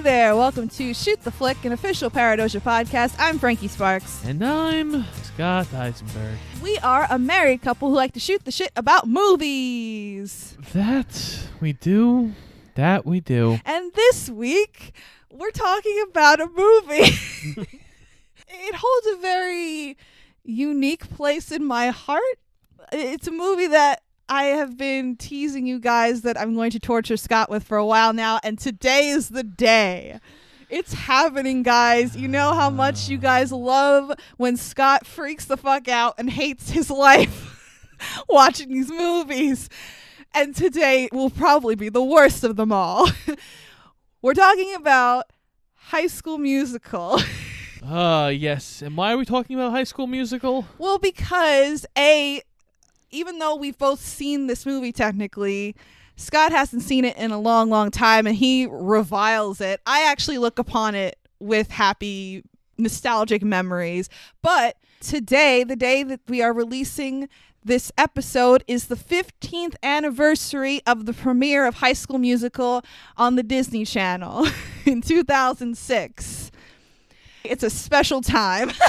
Hey there, welcome to Shoot the Flick, an official Paradoja podcast. I'm Frankie Sparks. And I'm Scott Eisenberg. We are a married couple who like to shoot the shit about movies. That we do. That we do. And this week, we're talking about a movie. it holds a very unique place in my heart. It's a movie that I have been teasing you guys that I'm going to torture Scott with for a while now, and today is the day. It's happening, guys. You know how much you guys love when Scott freaks the fuck out and hates his life watching these movies. And today will probably be the worst of them all. We're talking about High School Musical. Uh yes. And why are we talking about High School Musical? Well, because A, even though we've both seen this movie technically, Scott hasn't seen it in a long, long time and he reviles it. I actually look upon it with happy, nostalgic memories. But today, the day that we are releasing this episode, is the 15th anniversary of the premiere of High School Musical on the Disney Channel in 2006. It's a special time.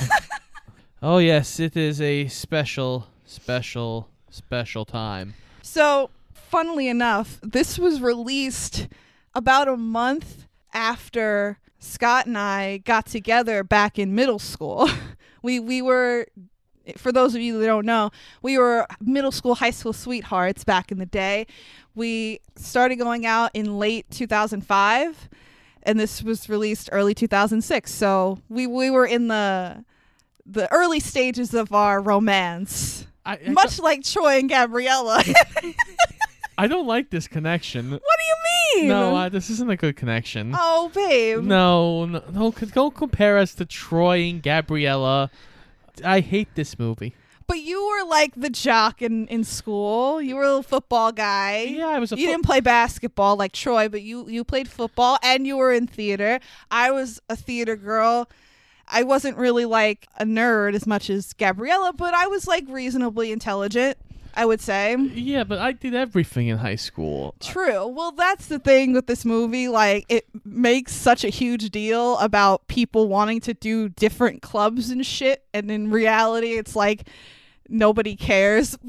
Oh yes, it is a special, special, special time. So, funnily enough, this was released about a month after Scott and I got together back in middle school. We we were for those of you that don't know, we were middle school, high school sweethearts back in the day. We started going out in late 2005 and this was released early 2006. So, we we were in the the early stages of our romance. I I, Much like Troy and Gabriella. I don't like this connection. What do you mean? No, uh, this isn't a good connection. oh, babe. No, no, no, don't compare us to Troy and Gabriella. I hate this movie. But you were like the jock in, in school. You were a football guy. Yeah, I was a You fo- didn't play basketball like Troy, but you you played football and you were in theater. I was a theater girl. I wasn't really like a nerd as much as Gabriella, but I was like reasonably intelligent, I would say. Yeah, but I did everything in high school. True. Well, that's the thing with this movie. Like, it makes such a huge deal about people wanting to do different clubs and shit. And in reality, it's like nobody cares.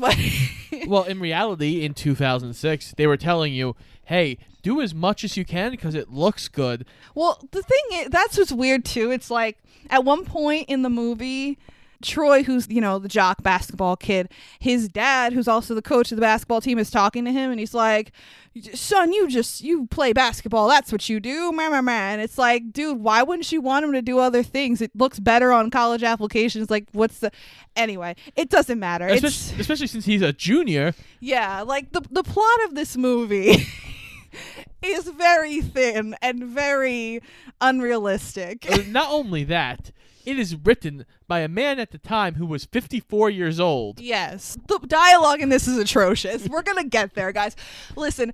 But well, in reality, in 2006, they were telling you, "Hey, do as much as you can because it looks good." well, the thing is, that's what's weird too. It's like at one point in the movie, Troy, who's you know the jock basketball kid, his dad, who's also the coach of the basketball team, is talking to him, and he's like, "Son, you just you play basketball. That's what you do." And it's like, dude, why wouldn't you want him to do other things? It looks better on college applications. Like, what's the? Anyway, it doesn't matter. It's Especially, especially since he's a junior. yeah, like the the plot of this movie. is very thin and very unrealistic. Uh, Not only that, it is written by a man at the time who was 54 years old. Yes. The dialogue in this is atrocious. We're going to get there, guys. Listen,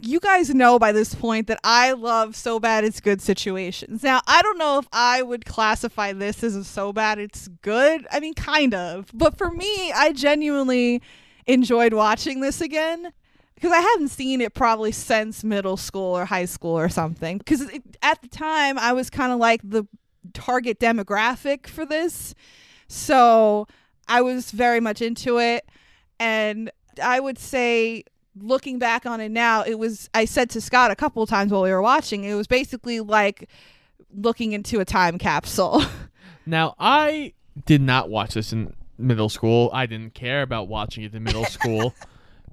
you guys know by this point that I love so bad it's good situations. Now, I don't know if I would classify this as a so bad it's good. I mean, kind of. But for me, I genuinely enjoyed watching this again because I hadn't seen it probably since middle school or high school or something. Because at the time, I was kind of like the target demographic for this. So I was very much into it. And I would say, looking back on it now, it was, I said to Scott a couple of times while we were watching, it was basically like looking into a time capsule. Now, I did not watch this in middle school. I didn't care about watching it in middle school.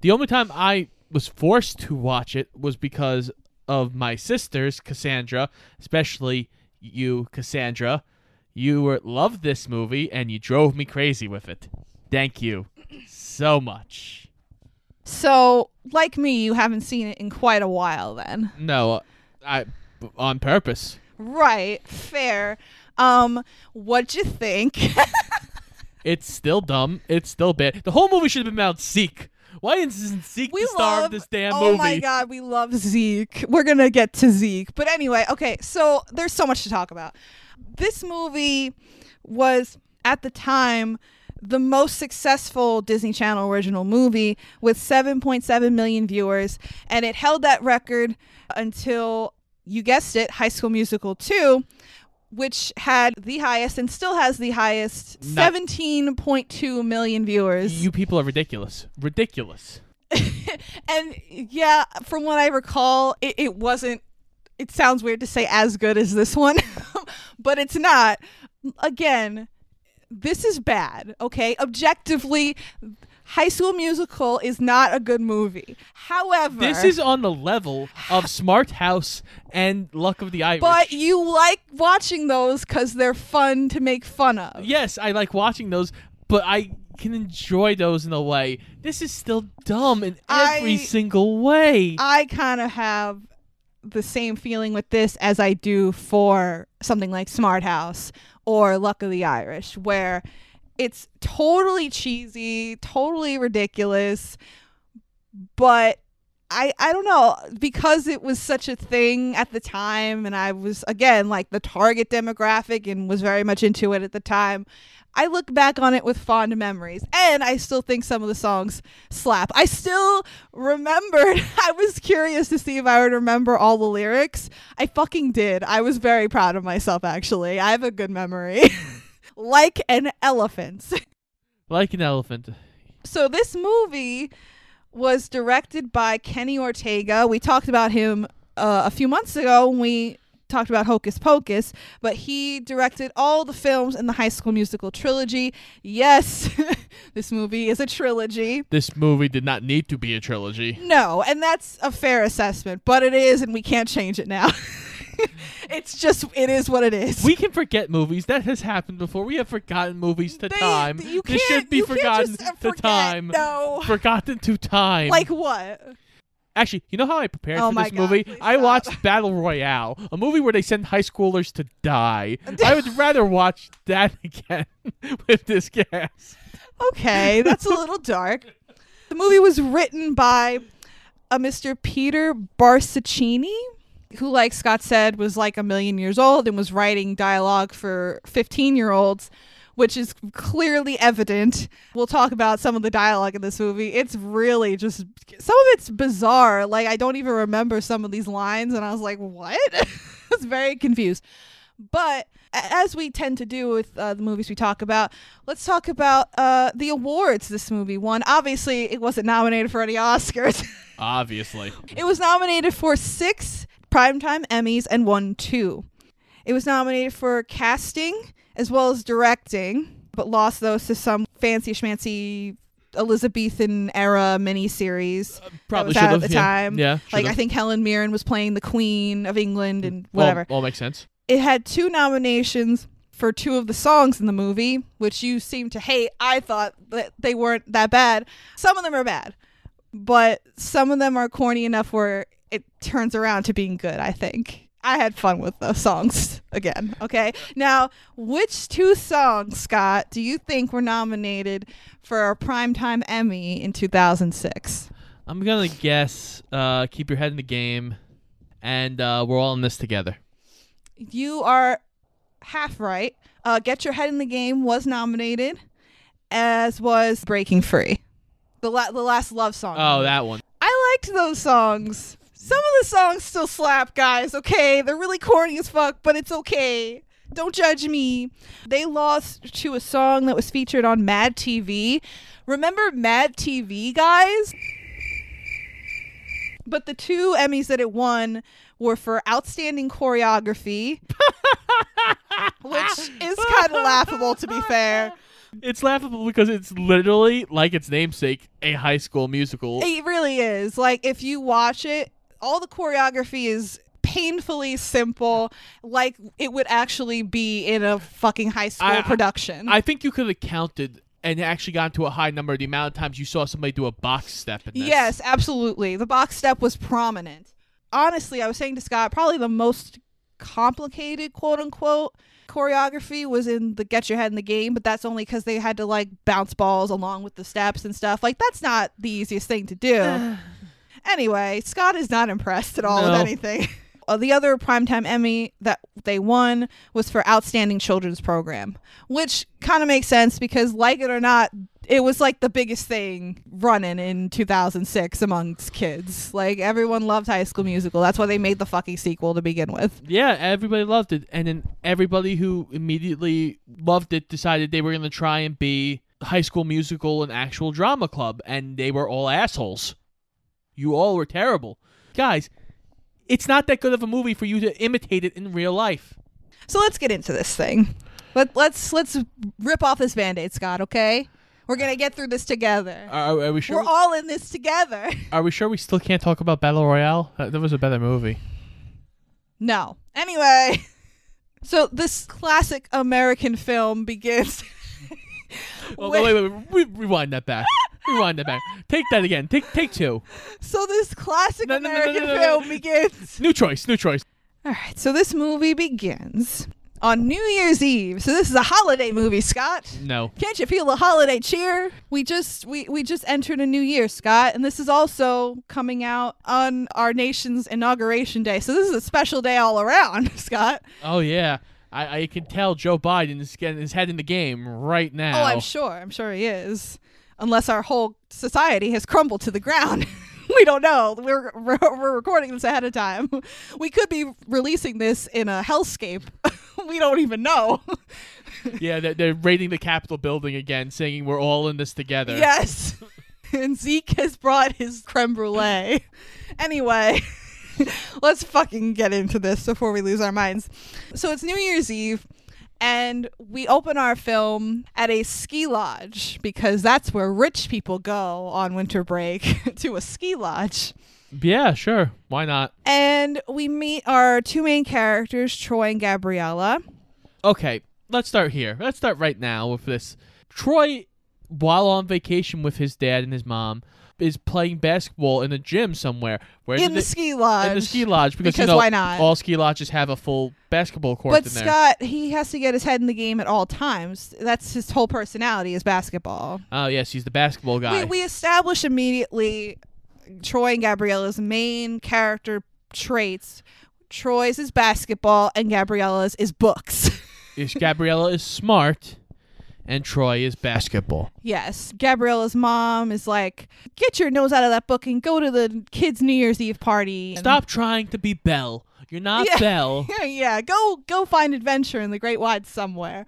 The only time I was forced to watch it was because of my sisters, Cassandra, especially you, Cassandra. You were, loved this movie and you drove me crazy with it. Thank you so much. so, like me, you haven't seen it in quite a while then. No, I on purpose. Right, fair. Um, what'd you think? It's still dumb. It's still bad. The whole movie should have been about Zeke. Why isn't Zeke we the star love of this damn oh movie? Oh my god, we love Zeke. We're gonna get to Zeke, but anyway, okay. So there's so much to talk about. This movie was at the time the most successful Disney Channel original movie with 7.7 million viewers, and it held that record until you guessed it, High School Musical 2, which had the highest and still has the highest Not- 17.2 million viewers. You people are ridiculous. Ridiculous. and yeah, from what I recall, it, it wasn't. It sounds weird to say as good as this one, but it's not. Again, this is bad. Okay, objectively, High School Musical is not a good movie. However, This is on the level of Smart House and Luck of the Irish. But you like watching those because they're fun to make fun of. yes, I like watching those, but I can enjoy those in a way. This is still dumb in every I- single way. I kind of have the same feeling with this as I do for something like Smart House or Luck of the Irish, where it's totally cheesy, totally ridiculous, but I I don't know because it was such a thing at the time and I was again like the target demographic and was very much into it at the time. I look back on it with fond memories and I still think some of the songs slap. I still remembered I was curious to see if I would remember all the lyrics. I fucking did. I was very proud of myself actually. I have a good memory. like an elephant. like an elephant. So this movie was directed by Kenny Ortega. We talked about him uh, a few months ago when we talked about Hocus Pocus, but he directed all the films in the High School Musical trilogy. Yes, this movie is a trilogy. This movie did not need to be a trilogy. No, and that's a fair assessment, but it is, and we can't change it now. it's just, it is what it is. We can forget movies. That has happened before. We have forgotten movies to They- time. You this can't, should be forgotten to forget. time. No. Forgotten to time. Like what? Actually, you know how I prepared Oh for this God, movie? I stop. watched Battle Royale, a movie where they send high schoolers to die. I would rather watch that again with this cast. Okay, that's a little dark. The movie was written by a Mr. Peter Barsocchini, who, like Scott said, was like a million years old and was writing dialogue for 15 year olds, which is clearly evident. We'll talk about some of the dialogue in this movie. It's really just, some of it's bizarre. Like, I don't even remember some of these lines, and I was like, what? I was very confused. But as we tend to do with uh, the movies we talk about, let's talk about uh, the awards this movie won. Obviously, it wasn't nominated for any Oscars. Obviously. it was nominated for six Primetime Emmys and won two. It was nominated for casting as well as directing, but lost those to some fancy schmancy Elizabethan era miniseries. Uh, that Probably was should out have at the yeah. time. Yeah. Like I think Helen Mirren was playing the Queen of England and whatever all makes sense. it had two nominations for two of the songs in the movie, which you seem to hate. I thought that they weren't that bad. Some of them are bad, but some of them are corny enough where it turns around to being good, I think. I had fun with the songs again. Okay. Now, which two songs, Scott, do you think were nominated for a Primetime Emmy in 2006? I'm gonna guess. Uh, keep your head in the game, and uh, we're all in this together. You are half right. Uh, Get Your Head in the Game was nominated, as was Breaking Free, the la- the last love song. Oh, that one. I liked those songs. Some of the songs still slap, guys. Okay, they're really corny as fuck, but it's okay. Don't judge me. They lost to a song that was featured on Mad TV. Remember Mad TV, guys? But the two Emmys that it won were for outstanding choreography, which is kind of laughable to be fair. It's laughable because it's literally like its namesake, a high school musical. It really is. Like if you watch it, all the choreography is painfully simple, like it would actually be in a fucking high school I- production. I think you could have counted and actually gotten to a high number the amount of times you saw somebody do a box step in this. yes, absolutely. The box step was prominent. Honestly, I was saying to Scott, probably the most complicated quote unquote choreography was in the get your head in the game, but that's only because they had to like bounce balls along with the steps and stuff. Like that's not the easiest thing to do. Anyway, Scott is not impressed at all with anything. uh, the other primetime Emmy that they won was for Outstanding Children's Program, which kind of makes sense because, like it or not, it was like the biggest thing running in 2006 amongst kids. Like everyone loved High School Musical. That's why they made the fucking sequel to begin with. Yeah, everybody loved it, and then everybody who immediately loved it decided they were going to try and be High School Musical and actual drama club, and they were all assholes. You all were terrible, guys. It's not that good of a movie for you to imitate it in real life. So let's get into this thing. Let let's let's rip off this band-aid, Scott, okay? We're going to get through this together. Are, are we sure? We're all in this together. Are we sure we still can't talk about Battle Royale? That, that was a better movie. No. Anyway, so this classic American film begins. Well, with- wait, wait, wait, re- rewind that back. Rewind that back. Take that again. Take take two. so this classic No, no, no, no, American no, no, film begins. New choice. New choice. All right, so this movie begins on New Year's Eve. So this is a holiday movie, Scott. No. Can't you feel the holiday cheer? We just we we just entered a new year, Scott, and this is also coming out on our nation's inauguration day. So this is a special day all around, Scott. Oh yeah. I, I can tell Joe Biden is getting his head in the game right now. Oh, I'm sure. I'm sure he is. Unless our whole society has crumbled to the ground. we don't know. We're, we're recording this ahead of time. We could be releasing this in a hellscape. we don't even know. yeah, they're, they're raiding the Capitol building again, saying we're all in this together. yes. And Zeke has brought his creme brulee. Anyway, let's fucking get into this before we lose our minds. So it's New Year's Eve, and we open our film at a ski lodge because that's where rich people go on winter break to a ski lodge. Yeah, sure. Why not? And we meet our two main characters, Troy and Gabriella. Okay, let's start here. Let's start right now with this. Troy, while on vacation with his dad and his mom, is playing basketball in a gym somewhere. Where In did the ski lodge. in the ski lodge because, you know, why not? all ski lodges have a full basketball court But in there. Scott, he has to get his head in the game at all times. That's his whole personality is basketball. oh yes, he's the basketball guy. We, we establish immediately Troy and Gabriella's main character traits. Troy's is basketball and Gabriella's is books. is Gabriella is smart, and Troy is basketball. yes. Gabriella's mom is like, get your nose out of that book and go to the kids' New Year's Eve party. Stop trying to be Belle. You're not Yeah. Belle. yeah, yeah, go go find adventure in the great wide somewhere.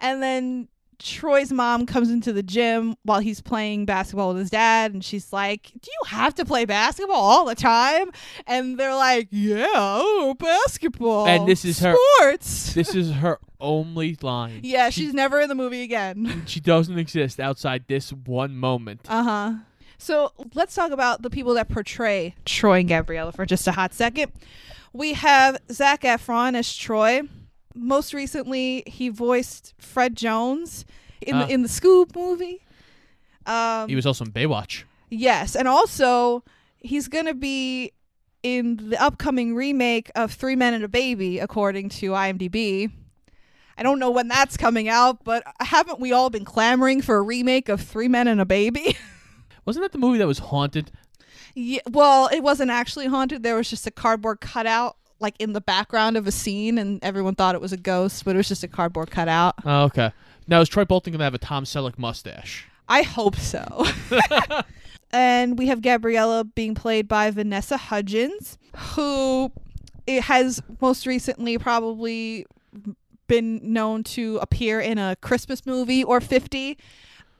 And then Troy's mom comes into the gym while he's playing basketball with his dad and she's like, "Do you have to play basketball all the time?" And they're like, "Yeah, oh, basketball." And this is her- sports. This is her only line. yeah, She- she's never in the movie again. She doesn't exist outside this one moment. Uh-huh. So, let's talk about the people that portray Troy and Gabriella for just a hot second. We have Zac Efron as Troy. Most recently, he voiced Fred Jones in Ah. the in the Scoob movie. Um, He was also in Baywatch. yes, and also he's gonna be in the upcoming remake of Three Men and a Baby, according to IMDb. I don't know when that's coming out, but haven't we all been clamoring for a remake of Three Men and a Baby? Wasn't that the movie that was haunted? Yeah, well, it wasn't actually haunted. There was just a cardboard cutout, like in the background of a scene, and everyone thought it was a ghost, but it was just a cardboard cutout. Oh, okay. Now is Troy Bolton gonna have a Tom Selleck mustache? I hope so. and we have Gabriella being played by Vanessa Hudgens, who it has most recently probably been known to appear in a Christmas movie or 50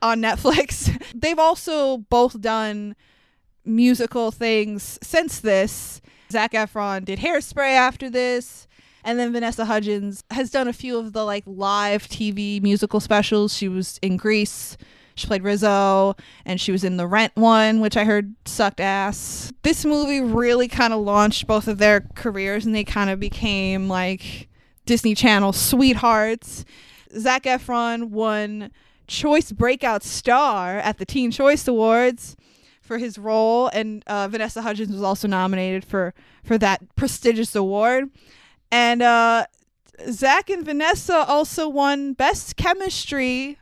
on Netflix. They've also both done musical things since this. Zac Efron did Hairspray after this. And then Vanessa Hudgens has done a few of the like live TV musical specials. She was in Grease. She played Rizzo and she was in the Rent one, which I heard sucked ass. This movie really kind of launched both of their careers and they kind of became like Disney Channel sweethearts. Zac Efron won Choice Breakout Star at the Teen Choice Awards for his role, and uh, Vanessa Hudgens was also nominated for for that prestigious award. And uh, Zac and Vanessa also won Best Chemistry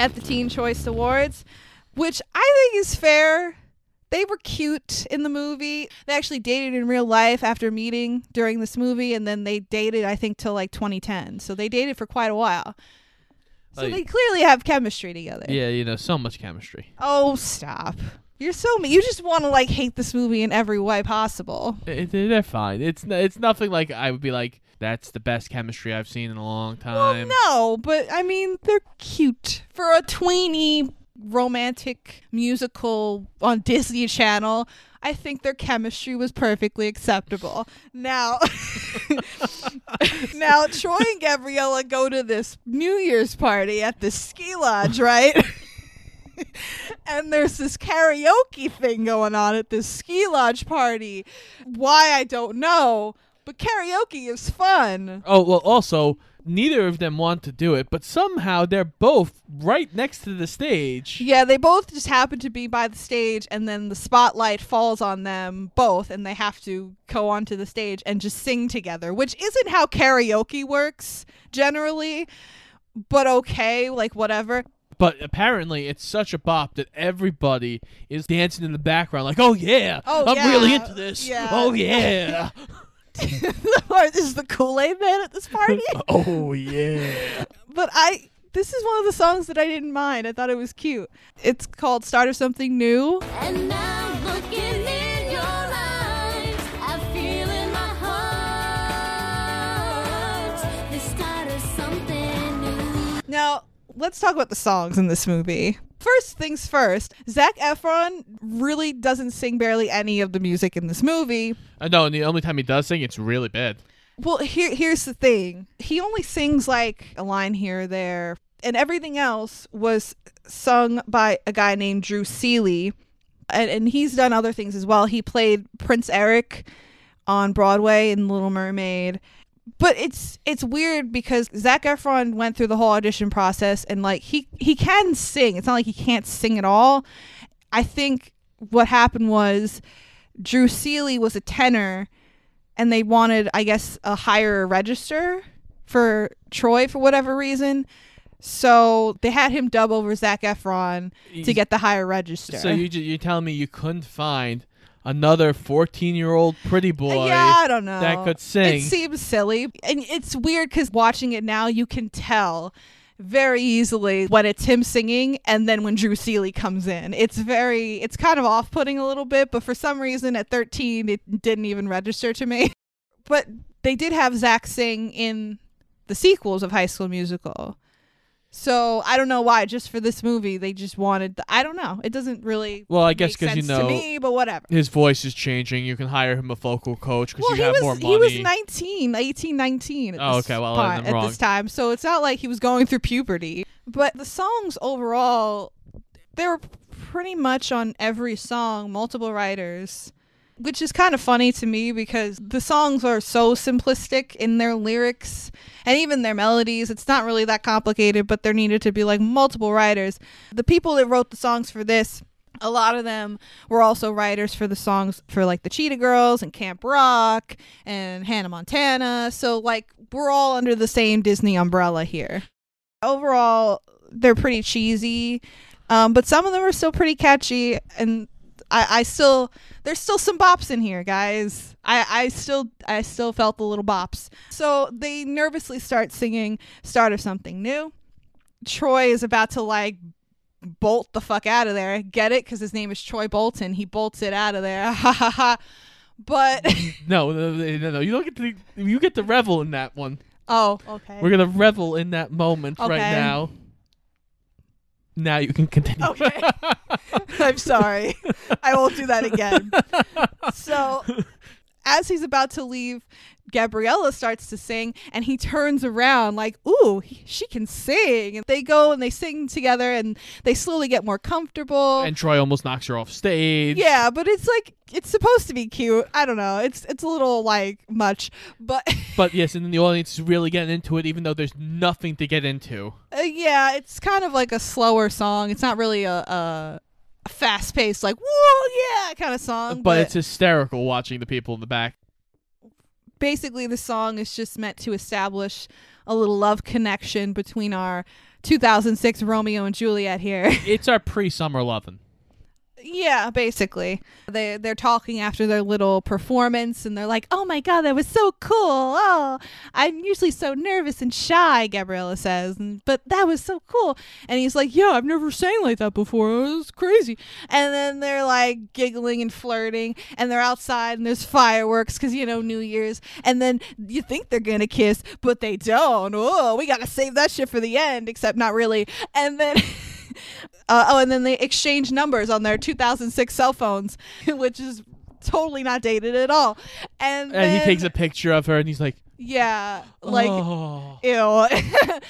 at the Teen Choice Awards, which I think is fair they were cute in the movie. They actually dated in real life after meeting during this movie, and then they dated, I think, till like 2010. So they dated for quite a while. So Like- they clearly have chemistry together. Yeah, you know, so much chemistry. Oh, stop. You're so mean. You just want to like hate this movie in every way possible. It, they're fine. It's it's nothing like I would be like that's the best chemistry I've seen in a long time. Well, no, but I mean, they're cute for a tweeny romantic musical on Disney Channel. I think their chemistry was perfectly acceptable. Now, now Troy and Gabriella go to this New Year's party at the ski lodge, right? and there's this karaoke thing going on at this ski lodge party. Why I don't know, but karaoke is fun. Oh well, also neither of them want to do it, but somehow they're both right next to the stage. Yeah, they both just happen to be by the stage, and then the spotlight falls on them both, and they have to go onto the stage and just sing together, which isn't how karaoke works generally, but okay, like whatever. But apparently, it's such a bop that everybody is dancing in the background, like, "Oh yeah, Oh, I'm yeah. really into this. Yeah. Oh yeah, this is the Kool Aid Man at this party. oh yeah." but I. This is one of the songs that I didn't mind. I thought it was cute. It's called Start of Something New. And now looking in your eyes, I feel in my heart the start of something new. Now, let's talk about the songs in this movie. First things first, Zac Efron really doesn't sing barely any of the music in this movie. Uh, no, and the only time he does sing, it's really bad. Well, here here's the thing. He only sings like a line here or there, and everything else was sung by a guy named Drew Seeley. And, and he's done other things as well. He played Prince Eric on Broadway in Little Mermaid. But it's it's weird because Zac Efron went through the whole audition process and like he he can sing. It's not like he can't sing at all. I think what happened was Drew Seeley was a tenor and they wanted, I guess, a higher register for Troy for whatever reason. So they had him dub over Zac Efron to get the higher register. So you you're telling me you couldn't find another 14 year old pretty uh, boy? yeah, I don't know. that could sing. It seems silly, and it's weird because watching it now, you can tell very easily when it's him singing and then when Drew Seeley comes in. It's very, it's kind of off-putting a little bit, but for some reason at 13, it didn't even register to me. But they did have Zac sing in the sequels of High School Musical. So I don't know why. Just for this movie, they just wanted. The, I don't know. It doesn't really. Well, I guess because you sense to know me, but whatever. his voice is changing. You can hire him a vocal coach because Well, you he have was more money. he was 19, 18, 19 at Oh, okay, well, part- at wrong. this time. So it's not like he was going through puberty. But the songs overall, they were pretty much on every song, multiple writers, which is kind of funny to me because the songs are so simplistic in their lyrics and even their melodies. It's not really that complicated, but there needed to be like multiple writers. The people that wrote the songs for this a lot of them were also writers for the songs for like the Cheetah Girls and Camp Rock and Hannah Montana. So like we're all under the same Disney umbrella here. Overall, they're pretty cheesy, um, but some of them are still pretty catchy, and I, I still there's still some bops in here, guys. I, I still I still felt the little bops. So they nervously start singing "Start of Something New." Troy is about to like bolt the fuck out of there. Get it? Because his name is Troy Bolton. He bolts it out of there. Ha ha ha. But no, no, no, no, you don't get to. You get to revel in that one. oh, okay. We're gonna revel in that moment right now. Now you can continue. Okay. I'm sorry. I won't do that again. So, as he's about to leave, Gabriella starts to sing and he turns around like, "Ooh, she can sing." And they go and they sing together and they slowly get more comfortable. and Troy almost knocks her off stage. yeah, but it's like it's supposed to be cute. I don't know. It's it's a little like much, but But yes, and then the audience is really getting into it, even though there's nothing to get into. Uh, yeah, it's kind of like a slower song. It's not really a, a, a fast paced, like, whoa, yeah, kind of song. But it's hysterical watching the people in the back. basically, the song is just meant to establish a little love connection between our 2006 Romeo and Juliet here. It's our pre-summer loving. Yeah, basically. They they're talking after their little performance and they're like, "Oh my god, that was so cool. Oh, I'm usually so nervous and shy," Gabriella says, "but that was so cool." And he's like, "Yeah, I've never sang like that before. It was crazy." And then they're like giggling and flirting and they're outside and there's fireworks cuz you know New Year's. And then you think they're going to kiss, but they don't. Oh, we got to save that shit for the end, except not really. And then Uh, oh, and then they exchange numbers on their 2006 cell phones, which is totally not dated at all. And, And he takes a picture of her and he's like, yeah, like oh. ew.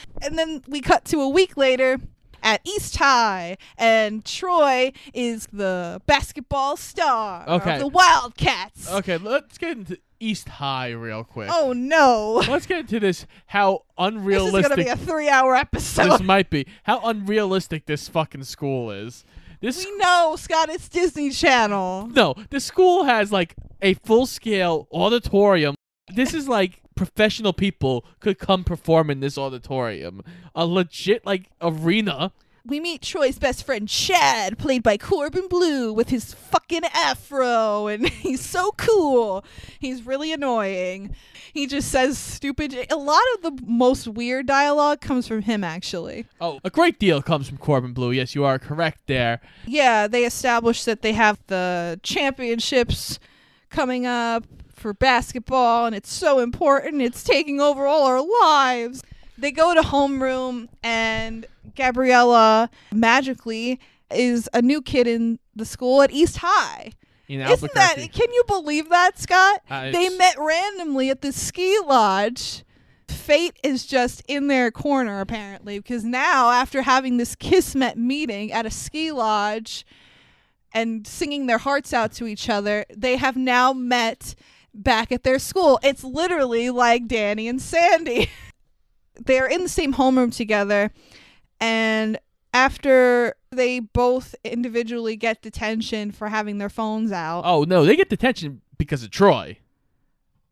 and then we cut to a week later at East High, and Troy is the basketball star Okay. of the Wildcats. Okay, let's get into East High real quick. Oh no, Let's get into this. How this is unrealistic gonna be a three-hour episode. this might be. How unrealistic this fucking school is. This we know, Scott. It's Disney Channel. no, the school has like a full scale auditorium. This is like professional people could come perform in this auditorium. A legit like arena. We meet Troy's best friend Chad, played by Corbin Bleu, with his fucking afro, and he's so cool. He's really annoying. He just says stupid. A lot of the most weird dialogue comes from him, actually. Oh, a great deal comes from Corbin Bleu. Yes, you are correct there. Yeah, they establish that they have the championships coming up for basketball, and it's so important. It's taking over all our lives. They go to homeroom, and Gabriella magically is a new kid in the school at East High. Isn't that? Can you believe that, Scott? Uh, they met randomly at the ski lodge. Fate is just in their corner, apparently, because now, after having this kismet meeting at a ski lodge and singing their hearts out to each other, they have now met back at their school. It's literally like Danny and Sandy. They're in the same homeroom together, and after they both individually get detention for having their phones out, Oh no, they get detention because of Troy.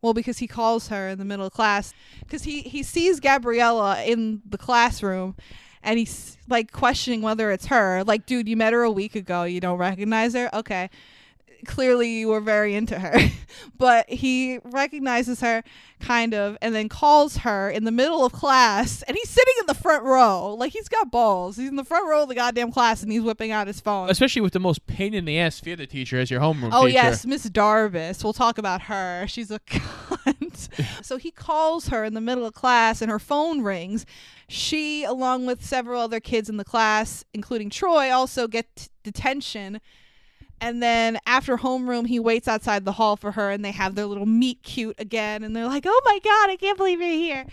well, because he calls her in the middle of class, because he he sees Gabriella in the classroom, and he's like questioning whether it's her. Like, dude, you met her a week ago. You don't recognize her? Okay, clearly you were very into her, but he recognizes her kind of, and then calls her in the middle of class, and he's sitting in the front row. Like he's got balls. He's in the front row of the goddamn class, and he's whipping out his phone. Especially with the most pain in the ass theater teacher as your homeroom Oh teacher. yes, Miss Darbus. We'll talk about her. She's a cunt. so he calls her in the middle of class, and her phone rings. She, along with several other kids in the class, including Troy, also get t- detention. And then after homeroom, he waits outside the hall for her, and they have their little meet cute again. And they're like, "Oh my god, I can't believe you're here!"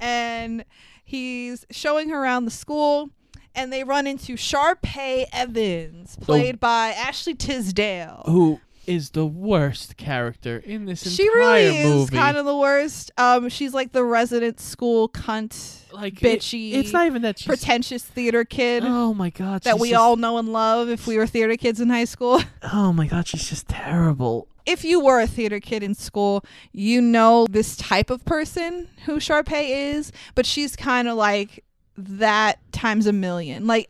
And he's showing her around the school, and they run into Sharpay Evans, played by Ashley Tisdale. Who is the worst character in this she entire really is movie? kind of the worst. Um, she's like the resident school cunt, like it- bitchy, it's not even that she's. pretentious theater kid oh my god, that we just- all know and love if we were theater kids in high school. Oh my god, she's just terrible. if you were a theater kid in school, you know this type of person who Sharpay is, but she's kind of like that times a million. Like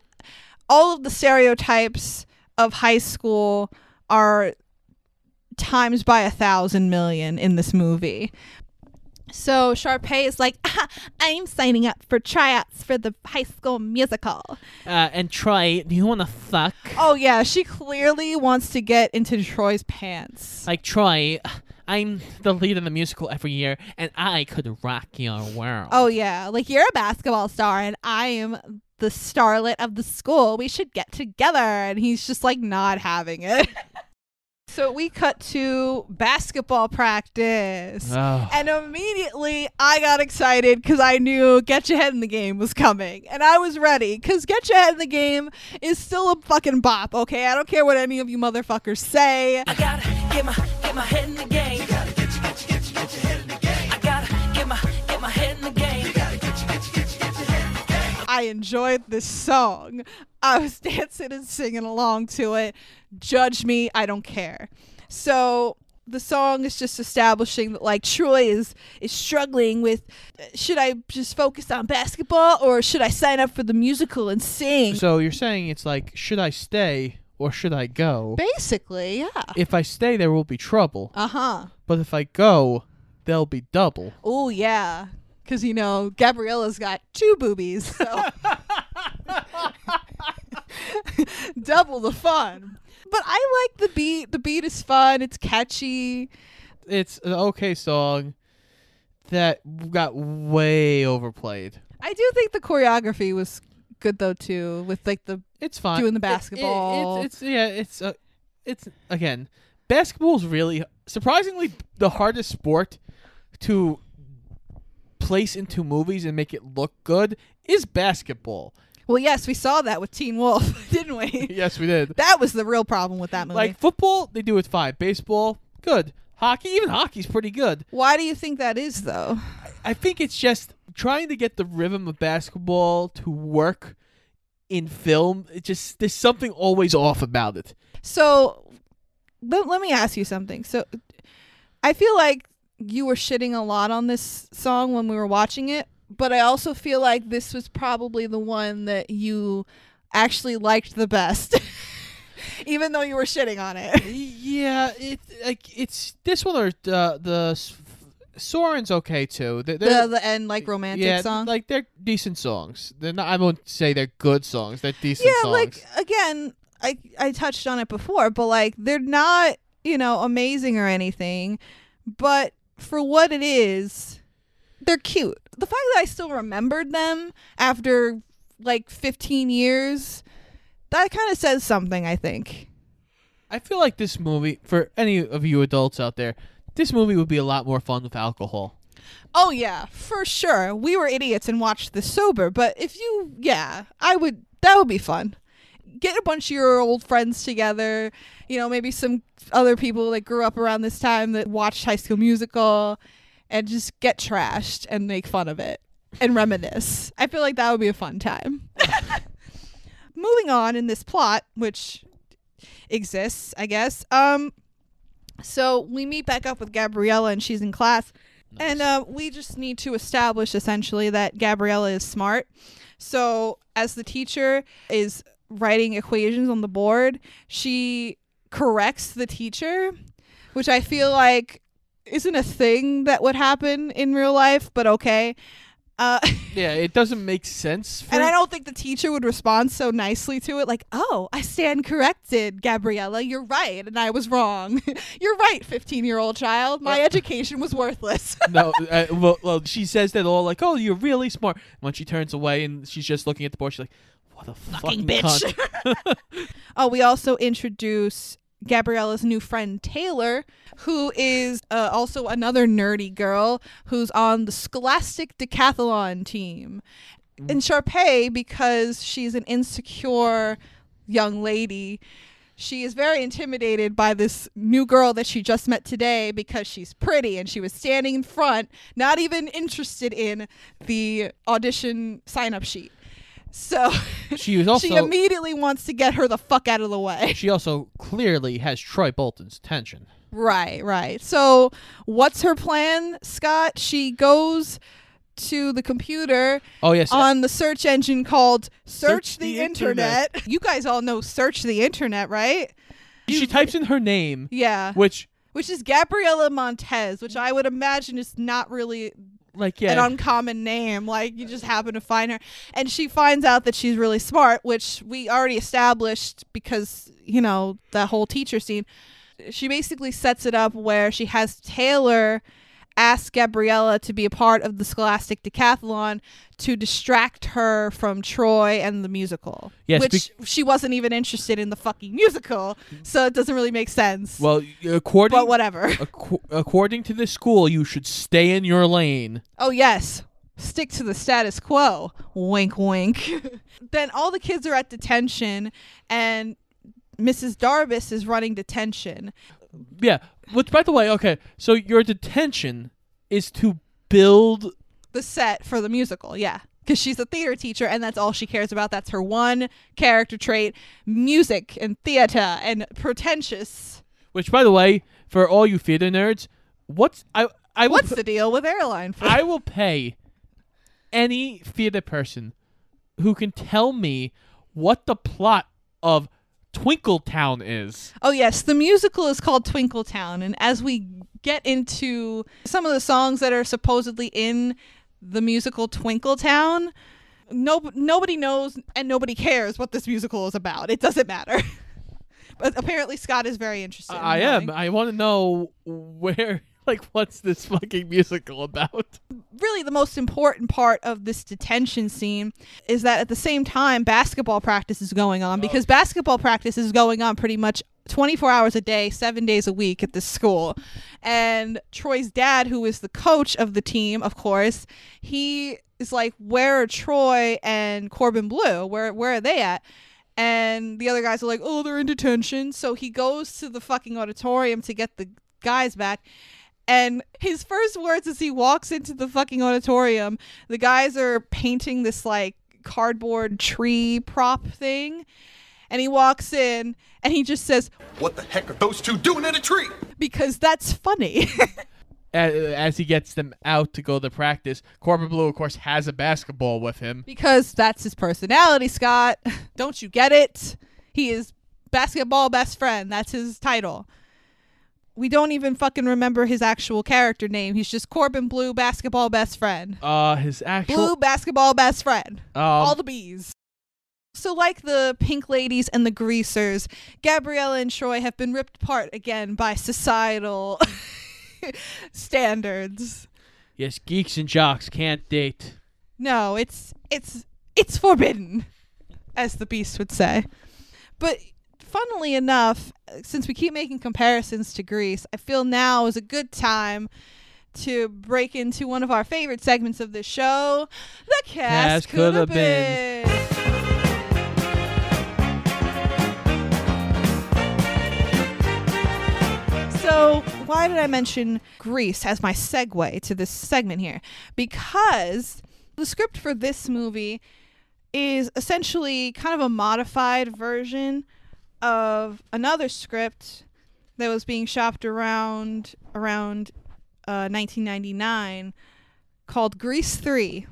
all of the stereotypes of high school are times by a thousand million in this movie. So Sharpay is like, ah, I'm signing up for tryouts for the high school musical. Uh, and Troy, do you want to fuck? Oh yeah, she clearly wants to get into Troy's pants. Like Troy, I'm the lead in the musical every year, and I could rock your world. Oh yeah, like you're a basketball star and I am the starlet of the school. We should get together. And he's just like not having it. so we cut to basketball practice. Oh. And immediately I got excited because I knew Get Your Head in the Game was coming. And I was ready because Get Your Head in the Game is still a fucking bop, okay? I don't care what any of you motherfuckers say. I gotta get my get my head in the game. You gotta get your, get your, get I enjoyed this song. I was dancing and singing along to it. Judge me, I don't care. So the song is just establishing that like Troy is is struggling with uh, should I just focus on basketball or should I sign up for the musical and sing? So you're saying it's like, should I stay or should I go? Basically, yeah. If I stay, there will be trouble. Uh huh. But if I go, there'll be double. Oh yeah, because you know Gabriella's got two boobies, so double the fun. But I like the beat. The beat is fun. It's catchy. It's an okay song that got way overplayed. I do think the choreography was good though too, with like the It's fine. Doing the It- it- basketball. it's, it's yeah. It's uh, it's again, basketball's really surprisingly the hardest sport to place into movies and make it look good is basketball. well, yes, we saw that with Teen Wolf, didn't we? yes, we did. That was the real problem with that movie. Like football, they do it fine. Baseball, good. Hockey, even hockey's pretty good. Why do you think that is though? I think it's just trying to get the rhythm of basketball to work in film. It just there's something always off about it. So let, let me ask you something. So I feel like you were shitting a lot on this song when we were watching it, but I also feel like this was probably the one that you actually liked the best. Even though you were shitting on it. Yeah, it like it's this one or uh, the Soren's okay too. They're- The the end like romantic yeah, song. like they're decent songs. They're not. I won't say they're good songs. They're decent yeah, songs. like again, I I touched on it before, but like they're not, you know, amazing or anything, but for what it is, they're cute. The fact that I still remembered them after like 15 years, that kind of says something, I think. I feel like this movie for any of you adults out there, this movie would be a lot more fun with alcohol. Oh yeah, for sure. We were idiots and watched this sober, but if you yeah, I would that would be fun. Get a bunch of your old friends together, you know, maybe some other people that grew up around this time that watched High School Musical and just get trashed and make fun of it and reminisce. I feel like that would be a fun time. Moving on in this plot, which exists, I guess. Um so we meet back up with Gabriella and she's in class. And uh, we just need to establish essentially that Gabriella is smart. So, as the teacher is writing equations on the board, she corrects the teacher, which I feel like isn't a thing that would happen in real life, but okay. Uh, Yeah, it doesn't make sense. For and I don't think the teacher would respond so nicely to it, like, "Oh, I stand corrected, Gabriella. You're right, and I was wrong. You're right, 15 year old child. My Uh, education was worthless." no, uh, well, well, she says that all like, "Oh, you're really smart." When she turns away and she's just looking at the board, she's like, "What a fucking, cunt." Oh, we also introduce Gabriella's new friend Taylor, who is uh, also another nerdy girl who's on the Scholastic Decathlon team. And Sharpay, because she's an insecure young lady, she is very intimidated by this new girl that she just met today because she's pretty and she was standing in front, not even interested in the audition sign up sheet. So She was also she immediately wants to get her the fuck out of the way. she also clearly has Troy Bolton's attention. Right, right. So, what's her plan, Scott? She goes to the computer Oh yes, on the search engine called Search, Search the, the internet. Internet. You guys all know Search the Internet, right? she types in her name, Yeah. which Which is Gabriella Montez, which I would imagine is not really like yeah, an uncommon name. Like you just happen to find her, and she finds out that she's really smart, which we already established because you know the whole teacher scene. She basically sets it up where she has Taylor ask Gabriella to be a part of the Scholastic Decathlon to distract her from Troy and the musical. Yes, which she wasn't even interested in the fucking musical, so it doesn't really make sense. well, according but whatever. Ac- according to the school, you should stay in your lane. Oh, yes. Stick to the status quo. Wink, wink. then all the kids are at detention, and Mrs. Darbus is running detention. Yeah. Which, by the way, okay. So your detention is to build. The set for the musical, yeah. Because she's a theater teacher, and that's all she cares about. That's her one character trait music and theater and pretentious. Which, by the way, for all you theater nerds, what's I I What's p- the deal with airline food? I will pay any theater person who can tell me what the plot of Twinkletown is. Oh yes, the musical is called Twinkletown, and as we get into some of the songs that are supposedly in the musical Twinkletown, no nobody knows and nobody cares what this musical is about. It doesn't matter. but apparently Scott is very interested. in I am. I want to know where, like, what's this fucking musical about? really the most important part of this detention scene is that at the same time basketball practice is going on because oh. basketball practice is going on pretty much 24 hours a day, 7 days a week at this school. And Troy's dad who is the coach of the team, of course, he is like where are Troy and Corbin Bleu? Where where are they at? And the other guys are like, "Oh, they're in detention." So he goes to the fucking auditorium to get the guys back. And his first words as he walks into the fucking auditorium, the guys are painting this like cardboard tree prop thing. And he walks in and he just says, What the heck are those two doing in a tree? because that's funny. As, as he gets them out to go to practice, Corbin Bleu, of course, has a basketball with him. because that's his personality, Scott. Don't you get it? He is basketball best friend. That's his title. We don't even fucking remember his actual character name. He's just Corbin Bleu, basketball best friend. Uh, his actual Blue, basketball best friend. um, all the bees. So, like the Pink Ladies and the Greasers, Gabriella and Troy have been ripped apart again by societal standards. yes, geeks and jocks can't date. No, it's it's it's forbidden, as the Beast would say. But funnily enough, since we keep making comparisons to Grease, I feel now is a good time to break into one of our favorite segments of this show, the cast Cast could have Coulda been. So, why did I mention Grease as my segue to this segment here? Because the script for this movie is essentially kind of a modified version of another script that was being shopped around around uh, 1999 called Grease 3.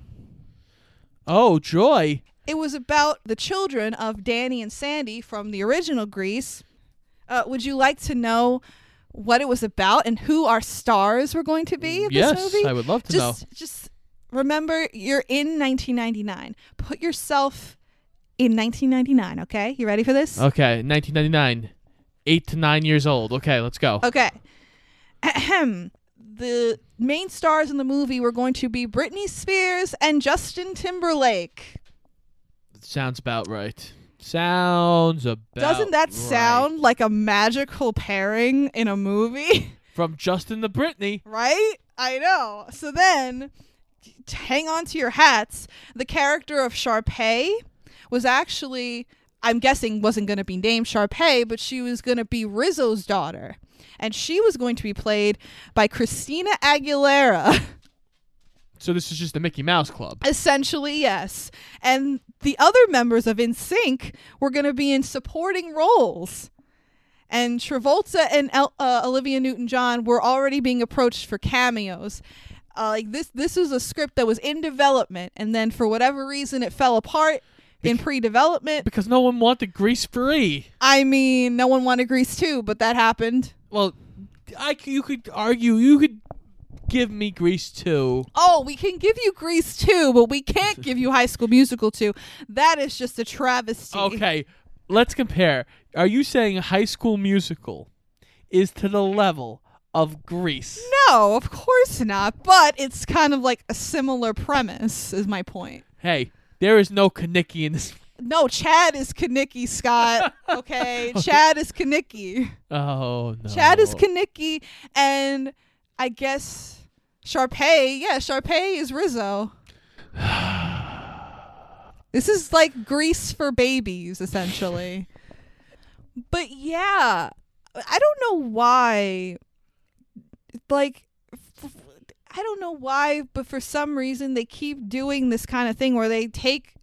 Oh, joy! It was about the children of Danny and Sandy from the original Grease. Uh, would you like to know what it was about and who our stars were going to be? yes, this movie? I would love to just, know. Just remember, you're in 1999. Put yourself in 1999. Okay, you ready for this? Okay, 1999, eight to nine years old. Okay, let's go. Okay. Ahem. The main stars in the movie were going to be Britney Spears and Justin Timberlake. Sounds about right. Sounds about. Doesn't that right. sound like a magical pairing in a movie? from Justin to Britney? right? I know. So then, hang on to your hats. The character of Sharpay was actually, I'm guessing, wasn't going to be named Sharpay, but she was going to be Rizzo's daughter. And she was going to be played by Christina Aguilera. So this is just the Mickey Mouse Club. Essentially, yes. And the other members of NSYNC were going to be in supporting roles. And Travolta and El- uh, Olivia Newton-John were already being approached for cameos. Uh, like this, this was a script that was in development, and then for whatever reason, it fell apart in pre-development. Because no one wanted Grease free. I mean, no one wanted Grease too, but that happened. Well, I you could argue you could give me Grease too. Oh, we can give you Grease too, but we can't give you High School Musical too. That is just a travesty. Okay, let's compare. Are you saying High School Musical is to the level of Grease? No, of course not. But it's kind of like a similar premise, is my point. Hey, there is no Kenickie in this. No, Chad is Kenickie, Scott. Okay, Chad is Kenickie. Oh no. Chad is Kenickie, and I guess Sharpay. Yeah, Sharpay is Rizzo. this is like Grease for babies, essentially. But yeah, I don't know why. Like, I don't know why, but for some reason they keep doing this kind of thing where they take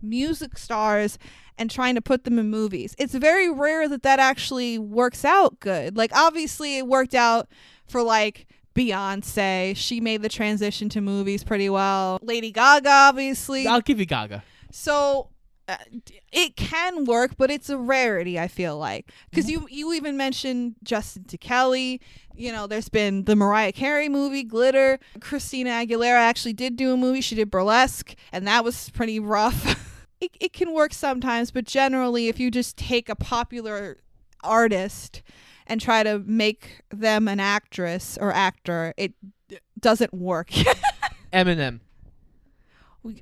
music stars and trying to put them in movies. It's very rare that that actually works out good. Like obviously it worked out for like Beyonce. She made the transition to movies pretty well. Lady Gaga obviously. I'll give you Gaga. So Uh, it can work, but it's a rarity. I feel like because mm-hmm. you you even mentioned Justin to Kelly. You know, there's been the Mariah Carey movie, Glitter. Christina Aguilera actually did do a movie. She did Burlesque, and that was pretty rough. it it can work sometimes, but generally, if you just take a popular artist and try to make them an actress or actor, it doesn't work. Eminem.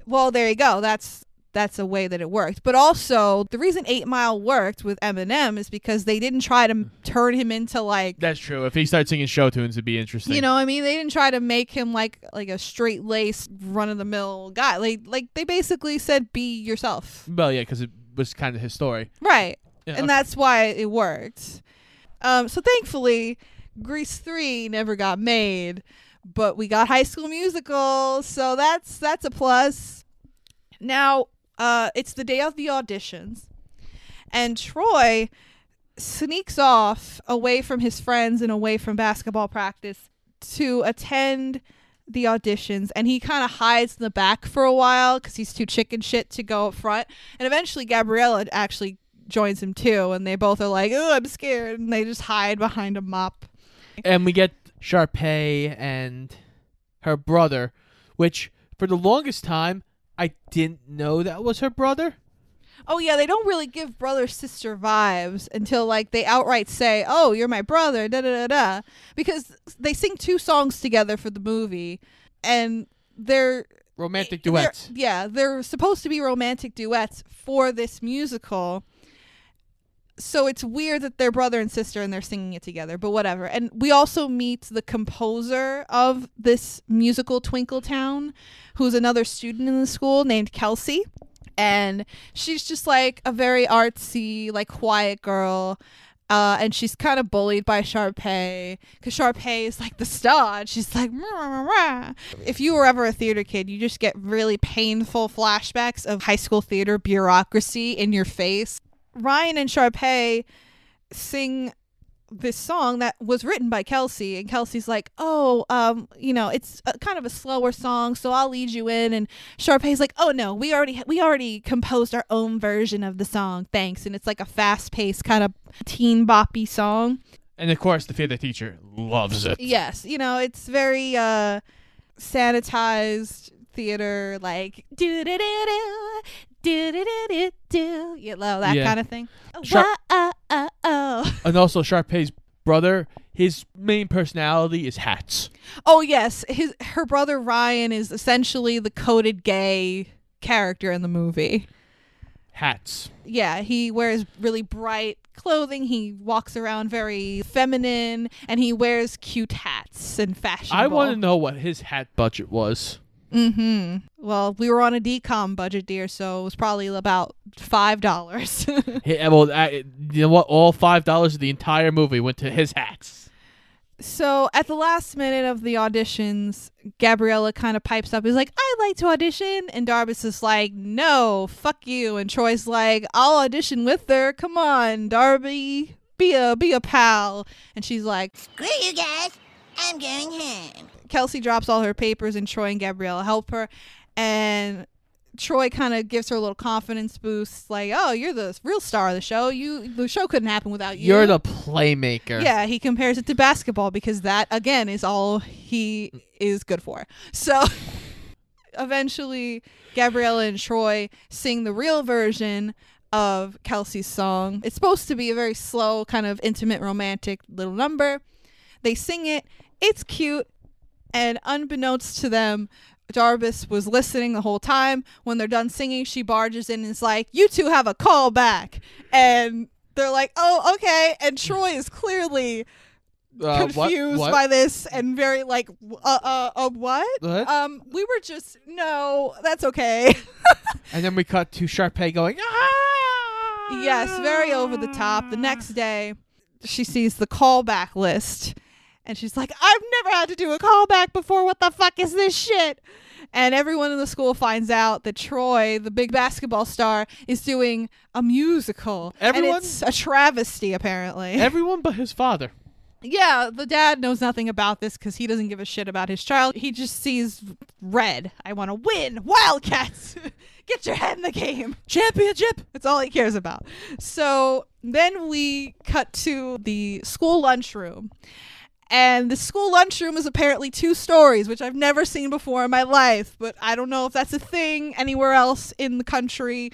well, there you go. That's that's a way that it worked. But also, the reason 8 Mile worked with Eminem is because they didn't try to m- turn him into like That's true. If he started singing show tunes, it'd be interesting. you know, what I mean, they didn't try to make him like like a straight laced, run of the mill guy. Like like they basically said, "Be yourself." Well, yeah, because it was kind of his story. Right. Yeah, and okay. that's why it worked. Um, so thankfully, Grease three never got made, but we got High School Musical, so that's that's a plus. Now, uh, it's the day of the auditions, and Troy sneaks off away from his friends and away from basketball practice to attend the auditions. And he kind of hides in the back for a while because he's too chicken shit to go up front. And eventually gabriella actually joins him too and they both are like oh i'm scared. And they just hide behind a mop. And we get Sharpay and her brother, which for the longest time I didn't know that was her brother. oh yeah they don't really give brother sister vibes until like they outright say oh you're my brother da da da da because they sing two songs together for the movie and they're Romantic they're- duets. yeah, they're supposed to be romantic duets for this musical. So it's weird that they're brother and sister and they're singing it together, but whatever. And we also meet the composer of this musical Twinkle Town, who's another student in the school named Kelsey. And she's just like a very artsy, like quiet girl. Uh, and she's kind of bullied by Sharpay because Sharpay is like the star. And she's like, "Rah, rah, rah." if you were ever a theater kid, you just get really painful flashbacks of high school theater bureaucracy in your face. Ryan and Sharpay sing this song that was written by Kelsey, and Kelsey's like, "Oh, um, you know, it's a, kind of a slower song, so I'll lead you in." And Sharpay's like, "Oh no, we already we already composed our own version of the song, thanks." And it's like a fast paced kind of teen boppy song. And of course, the theater teacher loves it. Yes, you know, it's very uh sanitized theater, like do do do do do do do do you know that Yeah. kind of thing. Sharp- Whoa, oh, oh. And also, Sharpay's brother, his main personality is hats. Oh yes, his her brother Ryan is essentially the coded gay character in the movie. Hats. Yeah, he wears really bright clothing. He walks around very feminine, and he wears cute hats and fashion. I want to know what his hat budget was. Mm-hmm. Well, we were on a DCOM budget, dear, so it was probably about five dollars. He, well, I, you know what? All five dollars of the entire movie went to his hats. so at the last minute of the auditions, Gabriella kind of pipes up. He's like, "I'd like to audition," and Darbus is like, "No, fuck you." And Troy's like, "I'll audition with her. Come on, Darby, be a be a pal." And she's like, Screw you guys. I'm going home. Kelsey drops all her papers and Troy and Gabriella help her. And Troy kind of gives her a little confidence boost, like, "Oh, you're the real star of the show. You the show couldn't happen without you." You're the playmaker. yeah. He compares it to basketball because that again is all he is good for. So eventually, Gabriella and Troy sing the real version of Kelsey's song. It's supposed to be a very slow, kind of intimate, romantic little number. They sing it. It's cute. And unbeknownst to them, Darbus was listening the whole time. When they're done singing, she barges in and is like, You two have a call back. And they're like, Oh, okay. And Troy is clearly Uh, what- confused what? by this and very like, uh, uh, uh, what? What? Um, we were just, no, that's okay. And then we cut to Sharpay going, ah! Yes, very over the top. The next day, she sees the callback list and she's like, I've never had to do a callback before. What the fuck is this shit? And everyone in the school finds out that Troy, the big basketball star, is doing a musical. Everyone- And it's a travesty, apparently. Everyone but his father. yeah, the dad knows nothing about this because he doesn't give a shit about his child. He just sees red. I want to win. Wildcats, get your head in the game. Championship. That's all he cares about. So then we cut to the school lunchroom. And the school lunchroom is apparently two stories, which I've never seen before in my life, but I don't know if that's a thing anywhere else in the country.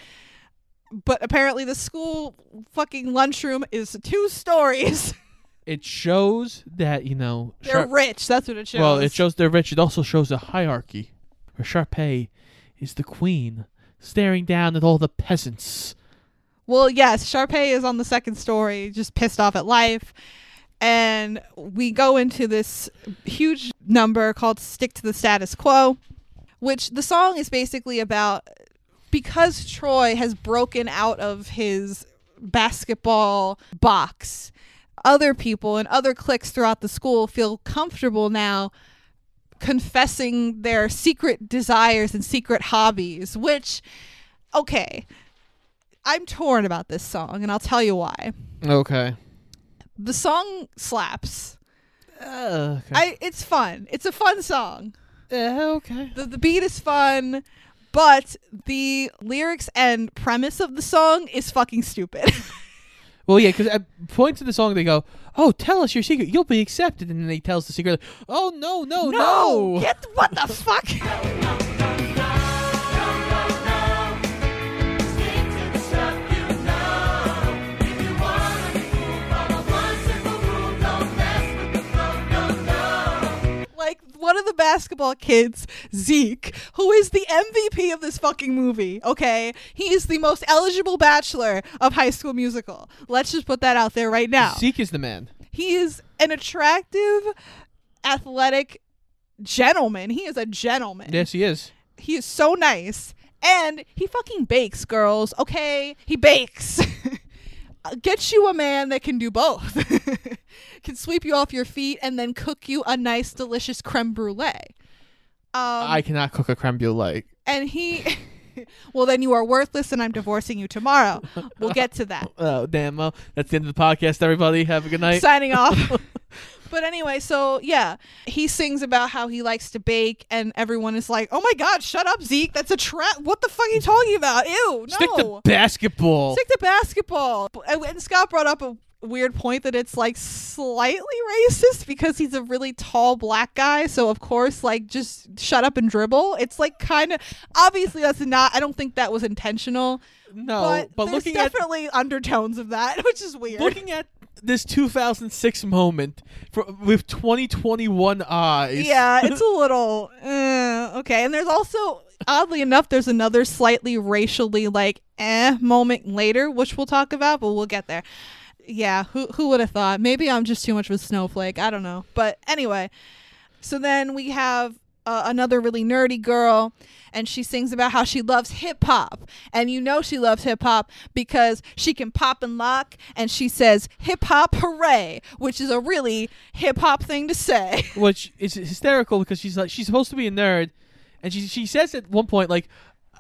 But apparently, the school fucking lunchroom is two stories. It shows that you know. They're Shar- rich. That's what it shows. well, it shows they're rich. It also shows a hierarchy, where Sharpay is the queen, staring down at all the peasants. Well, yes, Sharpay is on the second story, just pissed off at life. And we go into this huge number called Stick to the Status Quo, which the song is basically about because Troy has broken out of his basketball box. Other people and other cliques throughout the school feel comfortable now confessing their secret desires and secret hobbies, which, okay, I'm torn about this song, and I'll tell you why. Okay. The song slaps. Uh, okay. I it's fun. It's a fun song. okay. The the beat is fun, but the lyrics and premise of the song is fucking stupid. Well, yeah, because at points in the song they go, "Oh, tell us your secret. You'll be accepted," and then he tells the secret, like, "Oh no, no, no!" Get what the fuck? One of the basketball kids, Zeke, who is the MVP of this fucking movie, okay? He is the most eligible bachelor of High School Musical. Let's just put that out there right now. Zeke is the man. He is an attractive, athletic gentleman. He is a gentleman. Yes, he is. He is so nice. And he fucking bakes, girls. Okay? He bakes. Get you a man that can do both. can sweep you off your feet and then cook you a nice, delicious creme brulee. Um, I cannot cook a creme brulee. and he. well, then you are worthless and I'm divorcing you tomorrow. We'll get to that. Oh, damn. Well, that's the end of the podcast, everybody. Have a good night. signing off. But anyway, so yeah, he sings about how he likes to bake, and everyone is like, "Oh my god, shut up, Zeke! That's a trap. What the fuck are you talking about? Ew, no." Stick to basketball. Stick to basketball. And Scott brought up a weird point that it's like slightly racist because he's a really tall black guy. So of course, like just shut up and dribble. It's like kind of obviously that's not. I don't think that was intentional. no, but, but, there's looking at definitely undertones of that, which is weird. looking at this 2006 moment for, with 2021 eyes. yeah, it's a little uh, okay. And there's also, oddly enough, there's another slightly racially like eh moment later, which we'll talk about, but we'll get there. Yeah, who who would have thought? Maybe I'm just too much of a snowflake. I don't know. But anyway, so then we have uh, another really nerdy girl, and she sings about how she loves hip hop, and you know she loves hip hop because she can pop and lock, and she says hip hop hooray, which is a really hip hop thing to say. which is hysterical because she's like she's supposed to be a nerd, and she she says at one point like,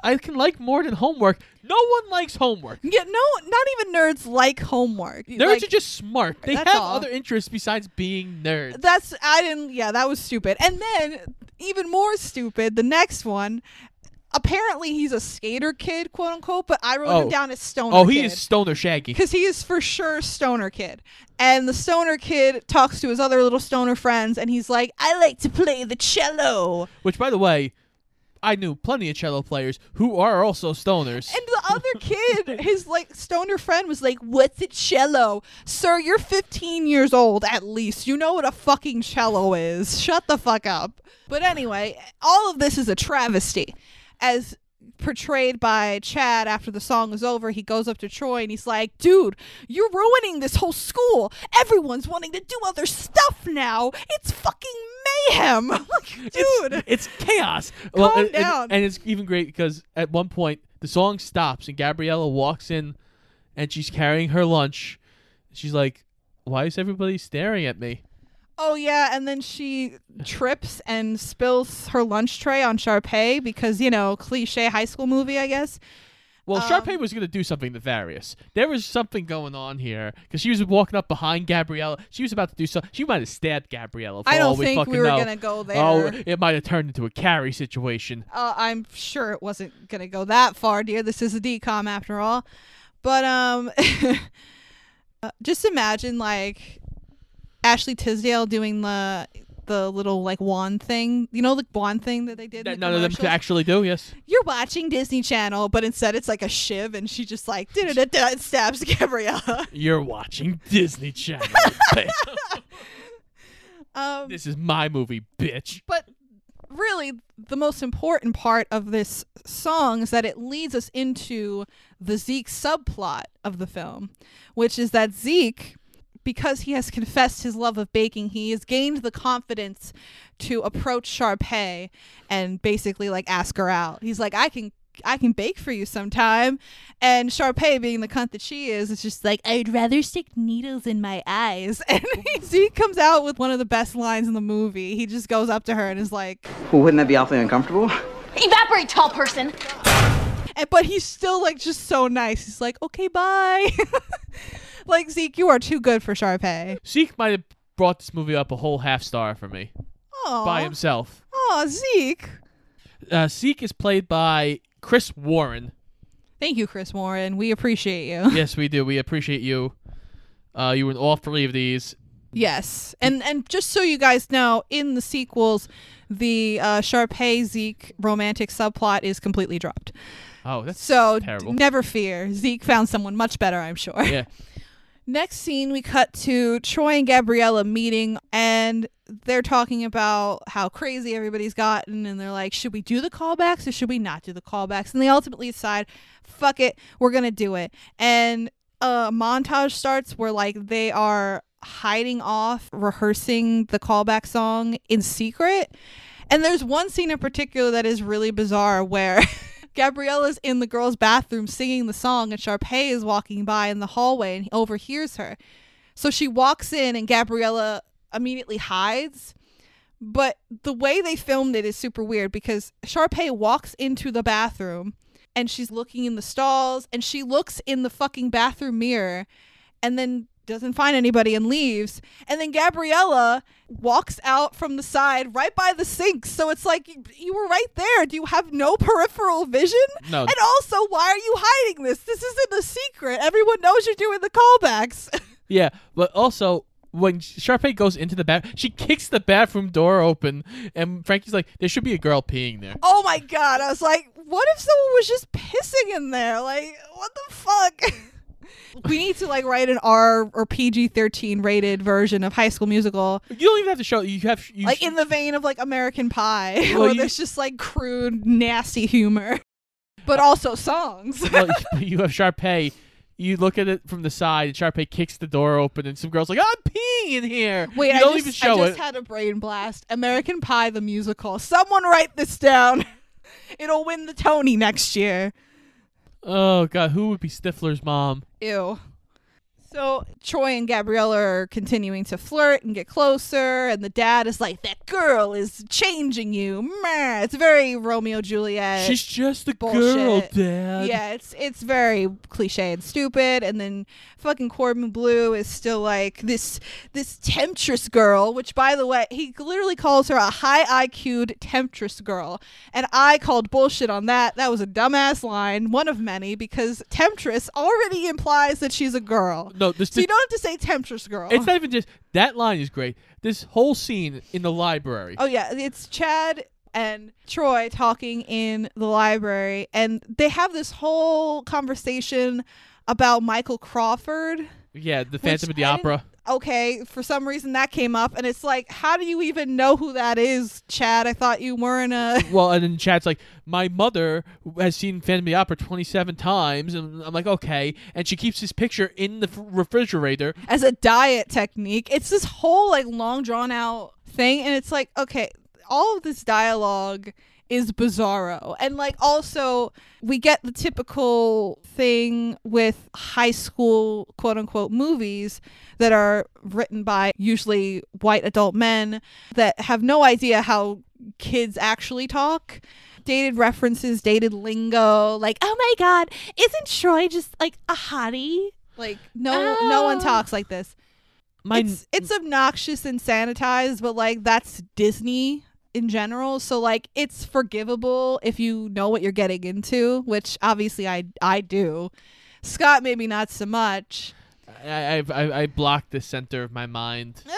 "I can like more than homework." No one likes homework. Yeah, no, not even nerds like homework. Nerds Like, are just smart. They have all. other interests besides being nerds. That's I didn't. Yeah, that was stupid. And then even more stupid, the next one. Apparently, he's a skater kid, quote unquote. But I wrote him Oh. down as stoner. oh, he kid. is stoner shaggy. because he is for sure stoner kid and the stoner kid talks to his other little stoner friends and he's like i like to play the cello Which, by the way, I knew plenty of cello players who are also stoners. and the other kid his like stoner friend was like what's a cello sir you're 15 years old at least you know what a fucking cello is shut the fuck up but anyway all of this is a travesty as portrayed by Chad after the song is over. He goes up to Troy and he's like, dude, you're ruining this whole school. Everyone's wanting to do other stuff now. It's fucking mayhem. dude. it's, it's chaos. Calm and, and- down. And, it's even great because at one point the song stops and Gabriella walks in, and she's carrying her lunch. She's like, "Why is everybody staring at me?" Oh yeah, and then she trips and spills her lunch tray on Sharpay because you know cliche high school movie, I guess. Well, Um, Sharpay was going to do something nefarious. There was something going on here because she was walking up behind Gabriella. She was about to do something. She might have stabbed Gabriella. For I don't we think we were gonna go there. Oh, it might have turned into a Carrie situation. Uh, I'm sure it wasn't gonna go that far, dear. This is a DCOM after all. But um, uh, just imagine like Ashley Tisdale doing the the little like wand thing. You know the wand thing that they did. That the none of them could actually do. Yes. You're watching Disney Channel, but instead it's like a shiv, and she just like it stabs Gabriella. You're watching Disney Channel. Um, this is my movie, bitch. But really, the most important part of this song is that it leads us into the Zeke subplot of the film, which is that Zeke, because he has confessed his love of baking, he has gained the confidence to approach Sharpay and basically like ask her out. He's like, I can. I can bake for you sometime. And Sharpay, being the cunt that she is, is just like, I'd rather stick needles in my eyes. And Zeke comes out with one of the best lines in the movie. He just goes up to her and is like, Well, wouldn't that be awfully uncomfortable? Evaporate, tall person. and, but he's still like just so nice. He's like, okay, bye. like Zeke, you are too good for Sharpay. Zeke might have brought this movie up a whole half star for me Oh, by himself. oh, Zeke. Uh, Zeke is played by Chris Warren. Thank you, Chris Warren. We appreciate you. yes, we do. We appreciate you. Uh, you were in all three of these. Yes, and and just so you guys know, in the sequels, the uh, Sharpay Zeke romantic subplot is completely dropped. Oh, that's So terrible. never fear, Zeke found someone much better, I'm sure. yeah. Next scene, we cut to Troy and Gabriella meeting, and they're talking about how crazy everybody's gotten, and they're like, should we do the callbacks or should we not do the callbacks? And they ultimately decide, fuck it, we're gonna do it. And a montage starts where like they are hiding off rehearsing the callback song in secret. And there's one scene in particular that is really bizarre where Gabriella's in the girls' bathroom singing the song, and Sharpay is walking by in the hallway and he overhears her. So she walks in, and Gabriella immediately hides. But the way they filmed it is super weird because Sharpay walks into the bathroom and she's looking in the stalls and she looks in the fucking bathroom mirror and then doesn't find anybody and leaves. And then Gabriella walks out from the side right by the sink. So it's like you, were right there. Do you have no peripheral vision? No. And also, why are you hiding this? This isn't a secret. Everyone knows you're doing the callbacks. Yeah, but also when Sharpay goes into the bath, she kicks the bathroom door open, and Frankie's like, "There should be a girl peeing there." oh my god. I was like, what if someone was just pissing in there? Like, what the fuck? we need to like write an R or PG 13 rated version of High School Musical. You don't even have to show. You have you like in the vein of like American Pie, Well, where you- there's just like crude, nasty humor, but also songs. well, you have Sharpay. You look at it from the side, and Sharpay kicks the door open, and some girls like, "I'm peeing in here." Wait, you I don't just, even show I just it. had a brain blast. American Pie the musical. Someone write this down. It'll win the Tony next year. oh God, who would be Stifler's mom? Ew. So Troy and Gabriella are continuing to flirt and get closer, and the dad is like, "That girl is changing you." Meh. It's very Romeo Juliet. She's just a girl. Dad. Yeah, it's it's very cliche and stupid. And then fucking Corbin Bleu is still like this this temptress girl, which by the way, he literally calls her a high IQ'd temptress girl. And I called bullshit on that. That was a dumbass line, one of many, because temptress already implies that she's a girl. No, this. So you don't have to say temptress girl. it's not even just that line is great. This whole scene in the library. Oh yeah, it's Chad and Troy talking in the library and they have this whole conversation about Michael Crawford. Yeah, the Phantom of the I Opera. Okay, for some reason that came up and it's like how do you even know who that is, Chad? I thought you weren't a Well, and then Chad's like, my mother has seen Phantom of the Opera 27 times. And I'm like, okay. And she keeps his picture in the refrigerator. as a diet technique. It's this whole like long drawn out thing and it's like okay, all of this dialogue is bizarro. And like also we get the typical thing with high school quote unquote movies that are written by usually white adult men that have no idea how kids actually talk. dated references, dated lingo. Like, oh my god, isn't Troy just like a hottie? Like, no, no one Ah. talks like this. My it's it's obnoxious and sanitized, but like that's Disney in general. So like it's forgivable if you know what you're getting into, which obviously I I do. Scott maybe not so much. I, I I blocked the center of my mind.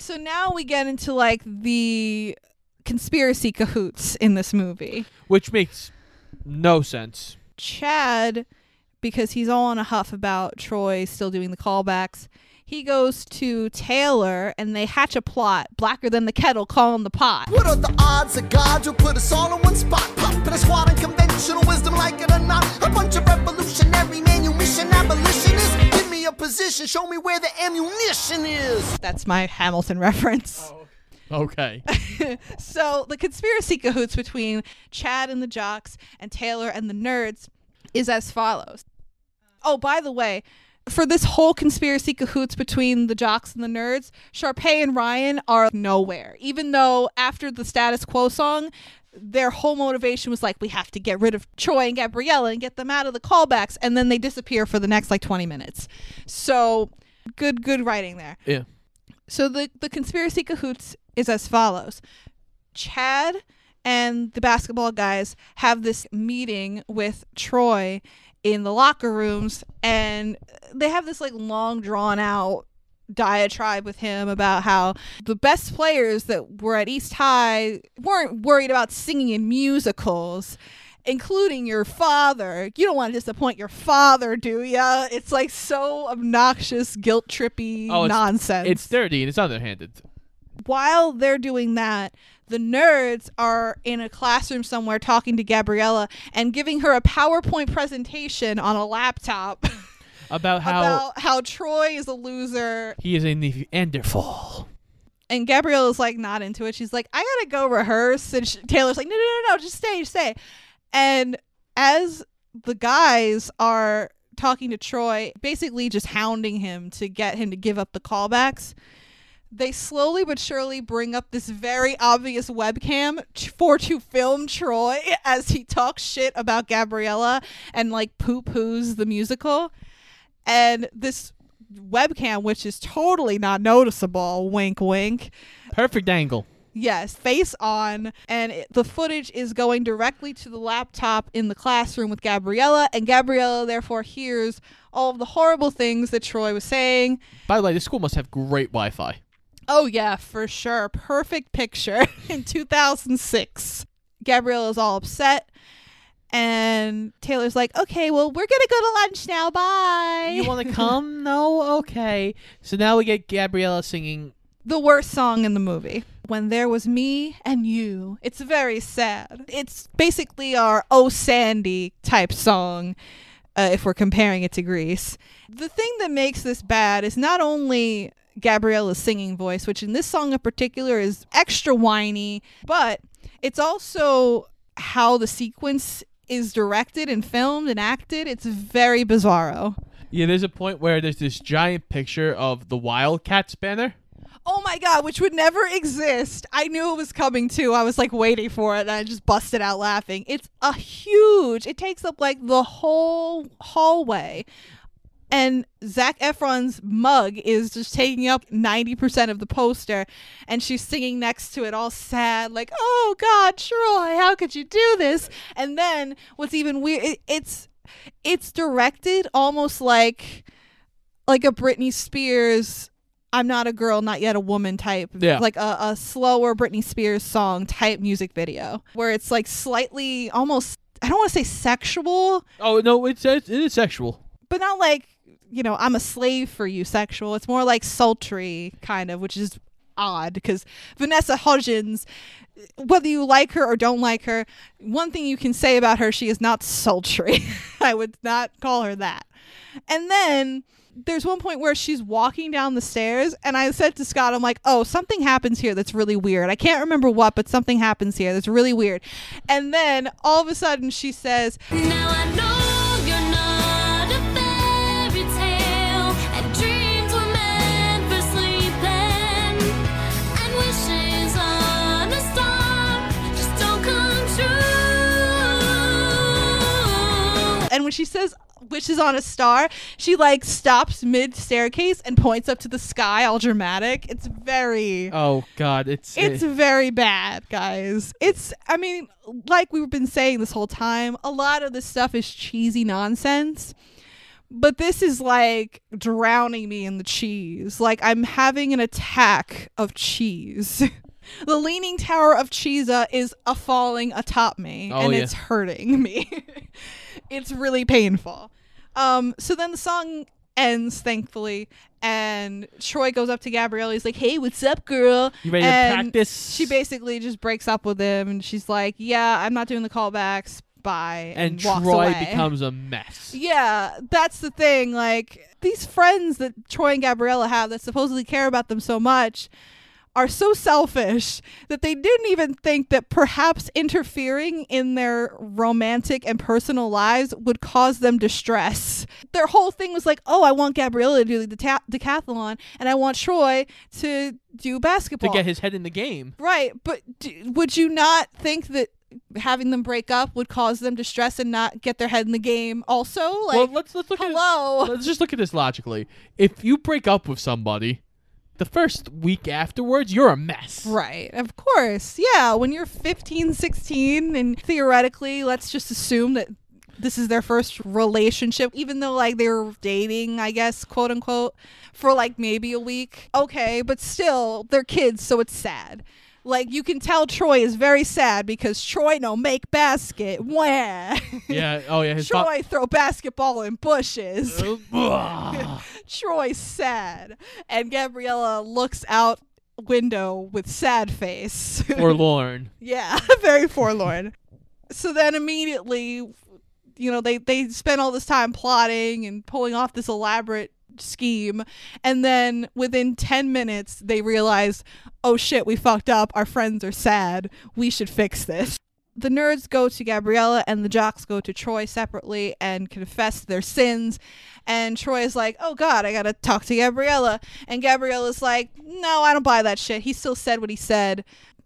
So now we get into like the conspiracy cahoots in this movie. which makes no sense. Chad, because he's all on a huff about Troy still doing the callbacks, he goes to Taylor and they hatch a plot blacker than the kettle calling the pot. What are the odds that God will put us all in one spot? Pumping a squad of conventional wisdom like it or not. A bunch of revolutionary manumission abolitionists. Give me a position, show me where the ammunition is. That's my Hamilton reference. Oh, okay. So the conspiracy cahoots between Chad and the jocks and Taylor and the nerds is as follows. Oh, by the way, for this whole conspiracy cahoots between the jocks and the nerds, Sharpay and Ryan are nowhere. Even though after the status quo song, their whole motivation was like, we have to get rid of Troy and Gabriella and get them out of the callbacks, and then they disappear for the next like 20 minutes. So good, good writing there. yeah. So the the conspiracy cahoots is as follows: Chad and the basketball guys have this meeting with Troy in the locker rooms, and they have this like long drawn out diatribe with him about how the best players that were at East High weren't worried about singing in musicals. Including your father. You don't want to disappoint your father, do ya? It's like so obnoxious, guilt trippy Oh, it's, nonsense It's dirty and it's underhanded. while they're doing that, the nerds are in a classroom somewhere talking to Gabriella and giving her a PowerPoint presentation on a laptop About how about how Troy is a loser. he is a Neanderthal. And Gabriella's like not into it. She's like, I gotta go rehearse. And sh- Taylor's like, no, no, no, no, just stay, just stay. And as the guys are talking to Troy, basically just hounding him to get him to give up the callbacks, they slowly but surely bring up this very obvious webcam for to film Troy as he talks shit about Gabriella and like poo poos the musical. And this webcam, which is totally not noticeable, wink, wink, Perfect angle. Yes, face on, and it, the footage is going directly to the laptop in the classroom with Gabriella, and Gabriella therefore hears all of the horrible things that Troy was saying. By the way, this school must have great Wi-Fi. Oh yeah, for sure, perfect picture in 2006. Gabrielle is all upset, and Taylor's like, "Okay, well, we're gonna go to lunch now. Bye." You want to come? no. Okay. So now we get Gabriella singing. the worst song in the movie. When there was me and you. It's very sad. It's basically our Oh Sandy type song uh, if we're comparing it to Grease. The thing that makes this bad is not only Gabriella's singing voice, which in this song in particular is extra whiny, but it's also how the sequence is directed and filmed and acted. It's very bizarro. Yeah, there's a point where there's this giant picture of the Wildcats banner. Oh my god, which would never exist. I knew it was coming too. I was like waiting for it and I just busted out laughing. It's a huge, it takes up like the whole hallway. And Zac Efron's mug is just taking up 90% of the poster. And she's singing next to it, all sad, like, oh God, Troy, how could you do this? And then what's even weird, it, it's it's directed almost like like a Britney Spears I'm not a girl, not yet a woman type. Yeah. Like a, a slower Britney Spears song type music video where it's like slightly almost, I don't want to say sexual, Oh no, it's it is sexual. but not like, you know, I'm a slave for you sexual. It's more like sultry kind of, which is odd because Vanessa Hudgens, whether you like her or don't like her, one thing you can say about her, she is not sultry. I would not call her that. And then there's one point where she's walking down the stairs, and I said to Scott, I'm like, oh, something happens here that's really weird. I can't remember what, but something happens here that's really weird. And then all of a sudden she says, Now I know says wishes on a star, she like stops mid staircase and points up to the sky, all dramatic. It's very. Oh God, it's It's eh, very bad, guys. It's, I mean, like we've been saying this whole time, a lot of this stuff is cheesy nonsense. But this is like drowning me in the cheese. Like I'm having an attack of cheese. the Leaning Tower of Cheesa is a falling atop me, Oh, and yeah. it's hurting me. it's really painful. Um, so then the song ends, thankfully, and Troy goes up to Gabrielle. He's like, "Hey, what's up, girl?" You ready to And practice? She basically just breaks up with him, and she's like, "Yeah, I'm not doing the callbacks. Bye." and walks Troy away. becomes a mess. Yeah, that's the thing. Like these friends that Troy and Gabriella have that supposedly care about them so much are so selfish that they didn't even think that perhaps interfering in their romantic and personal lives would cause them distress. Their whole thing was like, "Oh, I want Gabriella to do the ta- decathlon and I want Troy to do basketball. To get his head in the game. Right, but d- would you not think that having them break up would cause them distress and not get their head in the game also? Like, well, let's let's look hello. at let's just look at this logically. If you break up with somebody, the first week afterwards, you're a mess. Right, of course. Yeah, when you're 15, 16, and theoretically, let's just assume that this is their first relationship, even though like they were dating, I guess, quote unquote, for like maybe a week. Okay, but still, they're kids, so it's sad. Like you can tell Troy is very sad because Troy no make basket. Wah. Yeah. Oh yeah. His Troy throw basketball in bushes. Uh, Troy sad. And Gabriella looks out window with sad face. Forlorn. yeah, very forlorn. so then immediately, you know, they they spend all this time plotting and pulling off this elaborate scheme and then within 10 minutes they realize oh shit we fucked up our friends are sad we should fix this the nerds go to Gabriella and the jocks go to Troy separately and confess their sins. And Troy is like, oh God, I gotta talk to Gabriella. And Gabriella's like, no, I don't buy that shit. He still said what he said.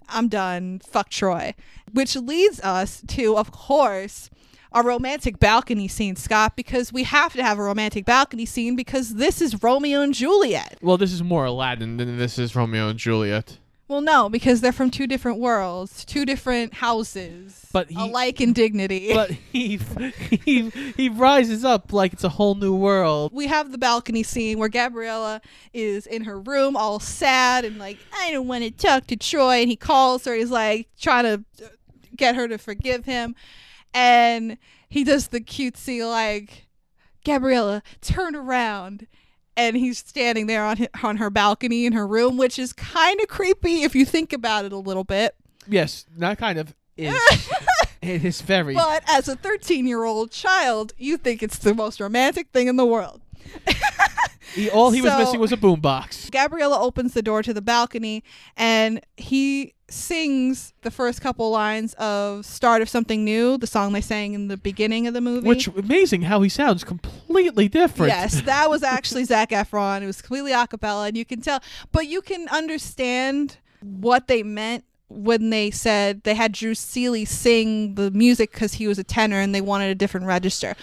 I'm done. Fuck Troy. Which leads us to, of course, a romantic balcony scene, Scott, because we have to have a romantic balcony scene because this is Romeo and Juliet. Well, this is more Aladdin than this is Romeo and Juliet. Well, no, because they're from two different worlds, two different houses, But he- alike in dignity. But he he he rises up like it's a whole new world. we have the balcony scene where Gabriella is in her room all sad and like, I don't want to talk to Troy. And he calls her. He's like trying to uh, get her to forgive him. And he does the cutesy, like, Gabriella, turn around. And he's standing there on, on her balcony in her room, which is kind of creepy if you think about it a little bit. Yes, not kind of. Is it is very. But as a 13 year old child, you think it's the most romantic thing in the world. He, all he was So- missing was a boombox. Gabriella opens the door to the balcony and he sings the first couple lines of Start of Something New, the song they sang in the beginning of the movie. Which amazing how he sounds completely different. Yes, that was actually Zac Efron. It was completely a cappella, and you can tell, but you can understand what they meant when they said they had Drew Seeley sing the music because he was a tenor and they wanted a different register.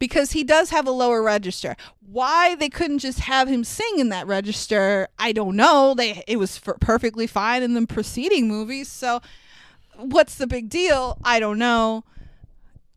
Because he does have a lower register. Why they couldn't just have him sing in that register, I don't know. They it was perfectly fine in the preceding movies. So, what's the big deal? I don't know.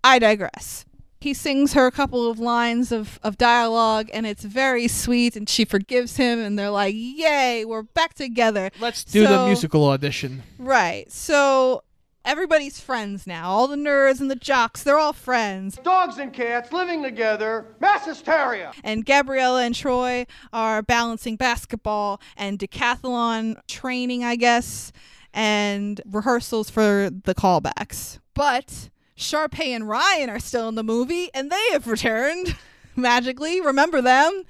I digress. He sings her a couple of lines of, of dialogue, and it's very sweet, and she forgives him, and they're like, Yay, we're back together. Let's do the musical audition. Right. So everybody's friends now. All the nerds and the jocks, they're all friends. Dogs and cats living together, mass hysteria. And Gabriella and Troy are balancing basketball and decathlon training, I guess, and rehearsals for the callbacks. But Sharpay and Ryan are still in the movie, and they have returned magically. Remember them?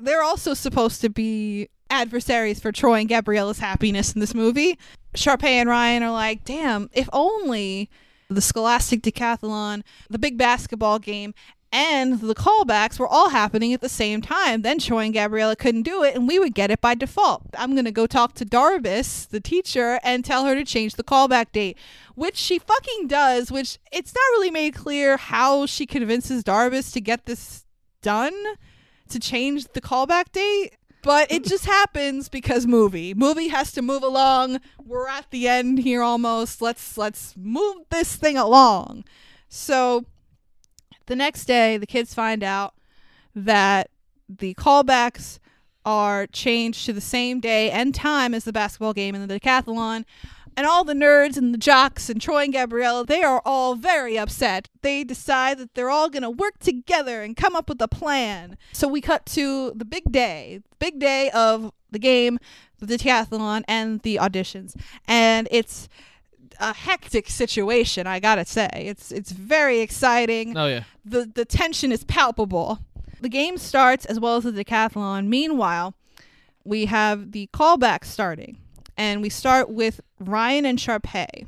They're also supposed to be adversaries for Troy and Gabriella's happiness in this movie. Sharpay and Ryan are like, damn, if only the Scholastic Decathlon, the big basketball game, and the callbacks were all happening at the same time. Then Troy and Gabriella couldn't do it, and we would get it by default. I'm going to go talk to Darbus, the teacher, and tell her to change the callback date, which she fucking does, which it's not really made clear how she convinces Darbus to get this done, to change the callback date. But it just happens because movie. Movie has to move along. We're at the end here almost. Let's let's move this thing along. So the next day, the kids find out that the callbacks are changed to the same day and time as the basketball game and the decathlon. And all the nerds and the jocks and Troy and Gabriella, they are all very upset. They decide that they're all going to work together and come up with a plan. So we cut to the big day, big day of the game, the decathlon, and the auditions. And it's a hectic situation, I gotta say. It's it's very exciting Oh yeah. the the tension is palpable. The game starts as well as the decathlon. Meanwhile, we have the callback starting, and we start with Ryan and Sharpay,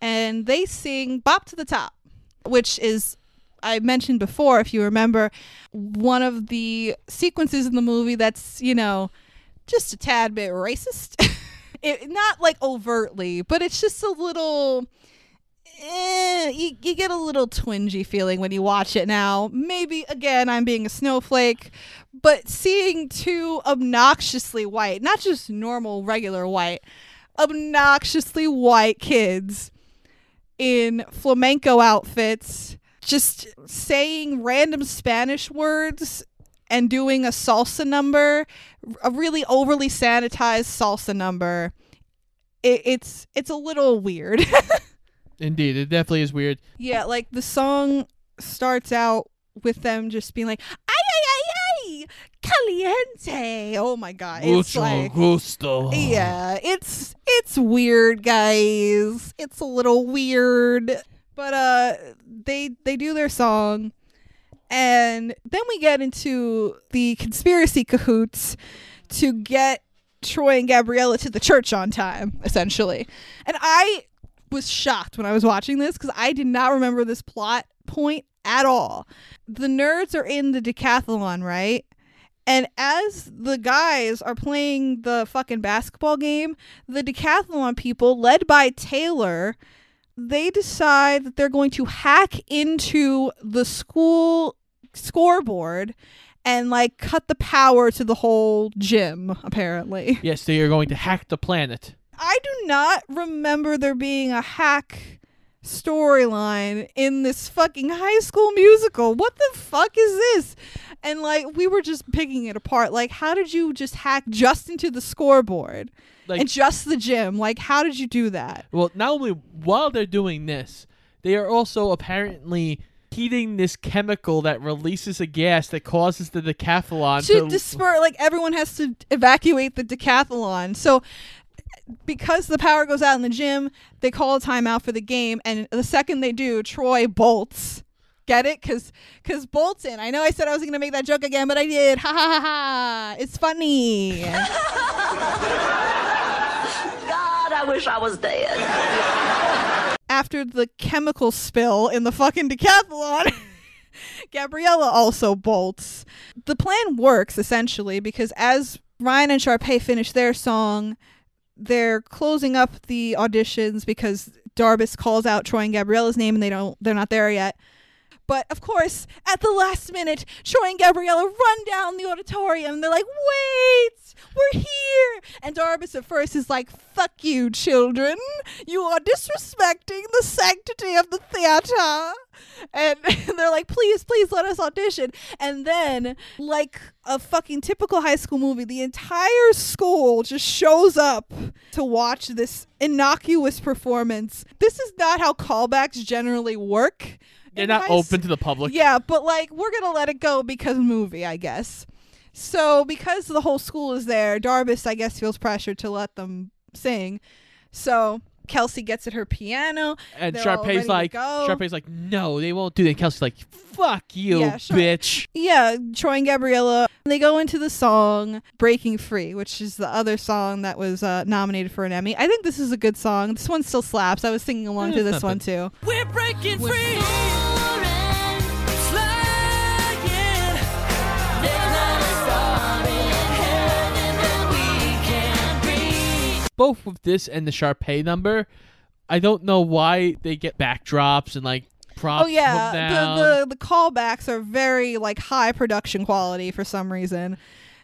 and they sing "Bop to the Top," which is I mentioned before, if you remember, one of the sequences in the movie that's you know just a tad bit racist. it, not like overtly, but it's just a little eh, you, you get a little twingy feeling when you watch it now. Maybe, again, I'm being a snowflake, but seeing two obnoxiously white, not just normal, regular white, obnoxiously white kids in flamenco outfits just saying random Spanish words and doing a salsa number, a really overly sanitized salsa number. It, it's it's a little weird. Indeed, it definitely is weird. Yeah, like the song starts out with them just being like, "Ay ay ay ay, caliente." Oh my god, it's like, gusto. yeah, it's it's weird, guys. It's a little weird, but uh, they they do their song, and then we get into the conspiracy cahoots to get Troy and Gabriella to the church on time, essentially, and I was shocked when I was watching this because I did not remember this plot point at all. The nerds are in the decathlon, right? And as the guys are playing the fucking basketball game, the decathlon people, led by Taylor, they decide that they're going to hack into the school scoreboard and like cut the power to the whole gym, apparently. Yes, they are going to hack the planet. I do not remember there being a hack storyline in this fucking high school musical. What the fuck is this? And like we were just picking it apart. Like how did you just hack just into the scoreboard Like- and just the gym? Like how did you do that? Well, not only while they're doing this, they are also apparently heating this chemical that releases a gas that causes the decathlon to to disperse like everyone has to evacuate the decathlon so because the power goes out in the gym they call a timeout for the game and the second they do troy bolts. Get it? Because because bolton i know i said i was gonna make that joke again but i did. Ha ha ha ha. It's funny. God, I wish I was dead. after the chemical spill in the fucking decathlon Gabriella also bolts. The plan works essentially because as Ryan and Sharpay finish their song, they're closing up the auditions because Darbus calls out Troy and Gabriella's name and they don't they're not there yet. But of course, at the last minute, Troy and Gabriella run down the auditorium. They're like, "Wait, we're here!" And Darbus at first is like, "Fuck you, children! You are disrespecting the sanctity of the theater." And they're like, "Please, please let us audition." And then, like a fucking typical high school movie, the entire school just shows up to watch this innocuous performance. This is not how callbacks generally work. They're in not high s- open to the public. yeah, but like we're gonna let it go because movie, I guess. So because the whole school is there, Darbus, I guess, feels pressured to let them sing. So Kelsey gets at her piano. And They're Sharpay's like, go. Sharpay's like, no, they won't do that. Kelsey's like, fuck you, Yeah, Shar- bitch. Yeah, Troy and Gabriella. They go into the song "Breaking Free," which is the other song that was uh, nominated for an Emmy. I think this is a good song. This one still slaps. I was singing along to It's this one too. We're breaking We're free. soaring, both with this and the Sharpay number, I don't know why they get backdrops and like props. Oh yeah, the, the the callbacks are very like high production quality for some reason.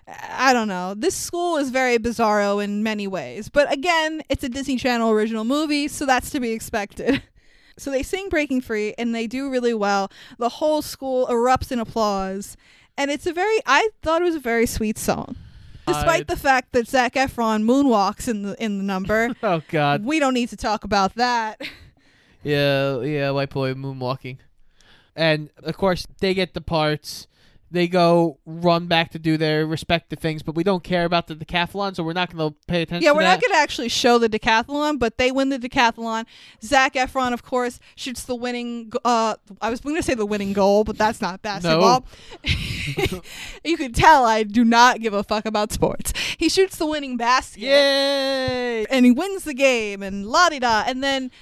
I don't know. This school is very bizarro in many ways, but again, it's a Disney Channel original movie, so that's to be expected. So they sing "Breaking Free" and they do really well. The whole school erupts in applause, and it's a very. I thought it was a very sweet song, despite the fact that Zac Efron moonwalks in the in the number. oh God. we don't need to talk about that. Yeah, yeah, white boy moonwalking. And of course, they get the parts. They go run back to do their respective things, but we don't care about the decathlon, so we're not going to pay attention. Yeah, we're not going to actually show the decathlon, but they win the decathlon. Zac Efron, of course, shoots the winning. Uh, I was going to say the winning goal, but that's not basketball. you can tell I do not give a fuck about sports. He shoots the winning basket, Yay! and he wins the game, and la di da. And then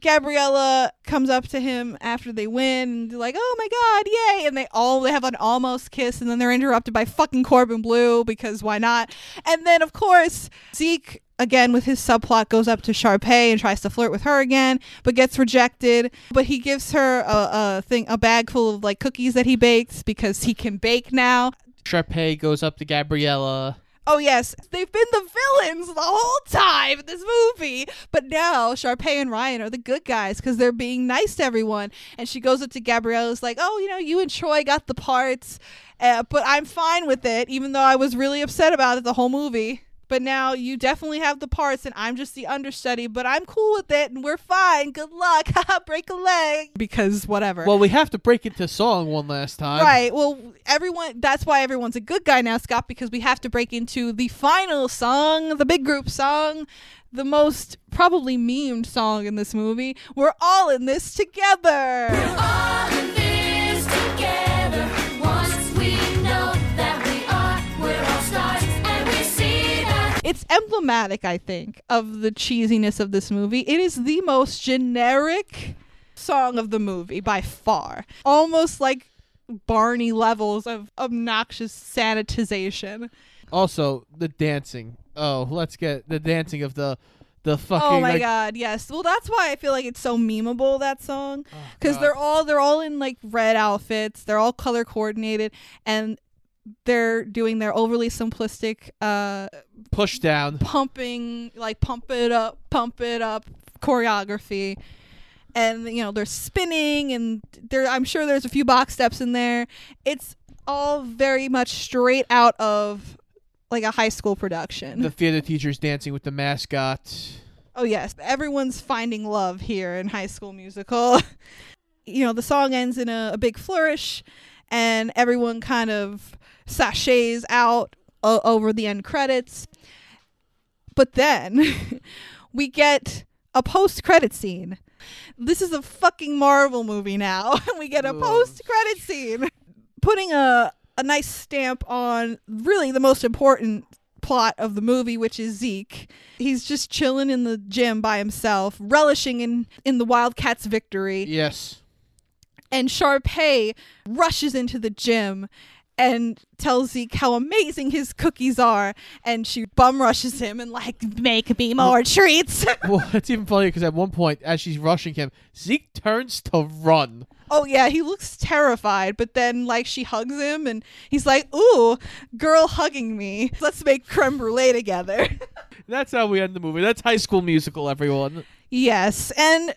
Gabriella comes up to him after they win, and they're like, "Oh my god, yay!" And they all they have an almost kiss, and then they're interrupted by fucking Corbin Bleu because why not? And then of course Zeke again with his subplot goes up to Sharpay and tries to flirt with her again, but gets rejected. But he gives her a, a thing, a bag full of like cookies that he bakes because he can bake now. Sharpay goes up to Gabriella. Oh yes, they've been the villains the whole time in this movie, but now Sharpay and Ryan are the good guys because they're being nice to everyone. And she goes up to Gabriella's like, "Oh, you know, you and Troy got the parts, uh, but I'm fine with it, even though I was really upset about it the whole movie." But now you definitely have the parts, and I'm just the understudy. But I'm cool with it, and we're fine. Good luck. Break a leg because whatever. Well, we have to break into song one last time. Right. Well, everyone. That's why everyone's a good guy now, Scott, because we have to break into the final song, the big group song, the most probably memed song in this movie. We're all in this together. It's emblematic, I think, of the cheesiness of this movie. It is the most generic song of the movie by far. Almost like Barney levels of obnoxious sanitization. Also, the dancing. Oh, let's get the dancing of the the fucking. Oh my like, god, yes. Well, that's why I feel like it's so memeable that song oh, because God. they're all they're all in like red outfits. They're all color coordinated and they're doing their overly simplistic uh push down. pumping like pump it up, pump it up choreography. And you know, they're spinning and there I'm sure there's a few box steps in there. It's all very much straight out of like a high school production. The theater teachers dancing with the mascot. Oh yes, everyone's finding love here in High School Musical. you know, the song ends in a, a big flourish, and everyone kind of sachets out o- over the end credits. But then we get a post-credit scene. This is a fucking Marvel movie now. and we get a post-credit scene, putting a a nice stamp on really the most important plot of the movie, which is Zeke. He's just chilling in the gym by himself, relishing in in the Wildcats' victory. Yes. And Sharpay rushes into the gym and tells Zeke how amazing his cookies are, and she bum rushes him and like make me more treats. well, it's even funnier because at one point, as she's rushing him, Zeke turns to run. Oh yeah, he looks terrified, but then like she hugs him and he's like, "Ooh, girl hugging me. Let's make creme brulee together." That's how we end the movie. That's High School Musical, everyone. yes, and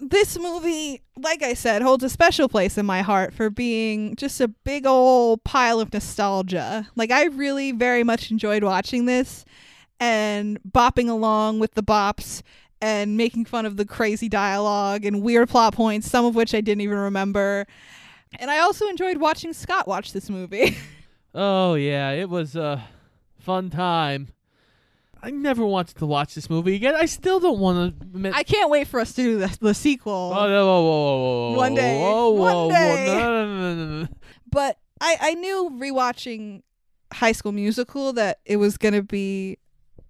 this movie, like I said, holds a special place in my heart for being just a big old pile of nostalgia. Like I really very much enjoyed watching this and bopping along with the bops and making fun of the crazy dialogue and weird plot points, some of which I didn't even remember. And I also enjoyed watching Scott watch this movie. Oh yeah, it was a fun time. I never wanted to watch this movie again. I still don't want to. I can't wait for us to do the, the sequel. oh, no, whoa, whoa, whoa, One day. whoa, One whoa, whoa, day. No, no, no, but I, I knew rewatching High School Musical that it was gonna be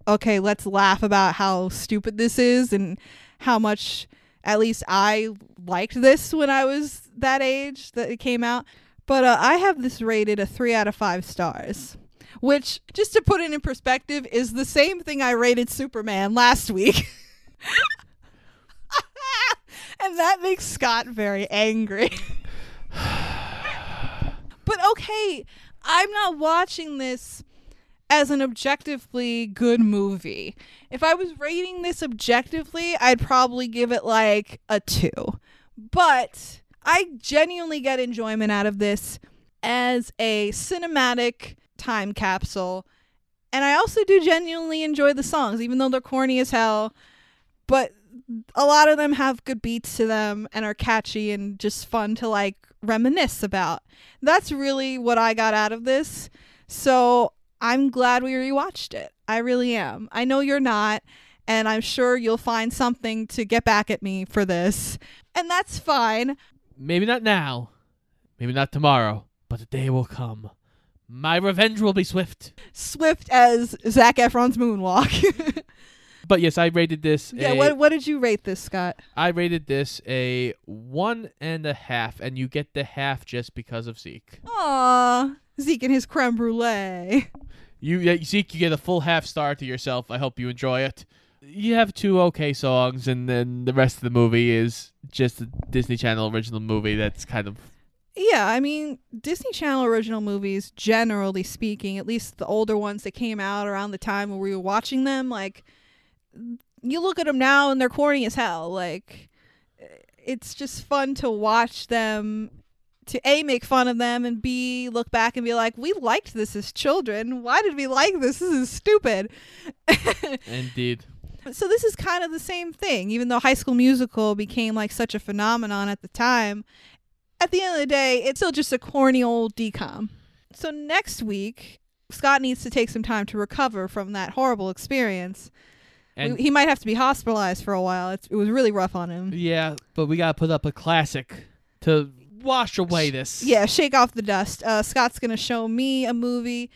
okay. Let's laugh about how stupid this is and how much at least I liked this when I was that age that it came out. But uh, I have this rated a three out of five stars. Which, just to put it in perspective, is the same thing I rated Superman last week. and that makes Scott very angry. but okay, I'm not watching this as an objectively good movie. If I was rating this objectively, I'd probably give it like a two. But I genuinely get enjoyment out of this as a cinematic time capsule. And I also do genuinely enjoy the songs, even though they're corny as hell. But a lot of them have good beats to them and are catchy and just fun to like reminisce about. That's really what I got out of this. So I'm glad we rewatched it. I really am. I know you're not, and I'm sure you'll find something to get back at me for this. And that's fine. Maybe not now, maybe not tomorrow, but the day will come. My revenge will be swift. Swift as Zac Efron's moonwalk. But yes, I rated this. yeah, a, what what did you rate this, Scott? I rated this a one and a half, and you get the half just because of Zeke. Aw, Zeke and his creme brulee. You yeah, Zeke, you get a full half star to yourself. I hope you enjoy it. You have two okay songs, and then the rest of the movie is just a Disney Channel original movie that's kind of Yeah, I mean, Disney Channel original movies, generally speaking, at least the older ones that came out around the time when we were watching them, like, you look at them now and they're corny as hell. Like, eh, it's just fun to watch them, to A, make fun of them, and B, look back and be like, we liked this as children. Why did we like this? This is stupid. indeed. so this is kind of the same thing even though high school musical became like such a phenomenon at the time at the end of the day it's still just a corny old DCOM. So next week scott needs to take some time to recover from that horrible experience. And he might have to be hospitalized for a while. It's, it was really rough on him. Yeah, but we gotta put up a classic to wash away this. yeah shake off the dust. Uh, scott's gonna show me a movie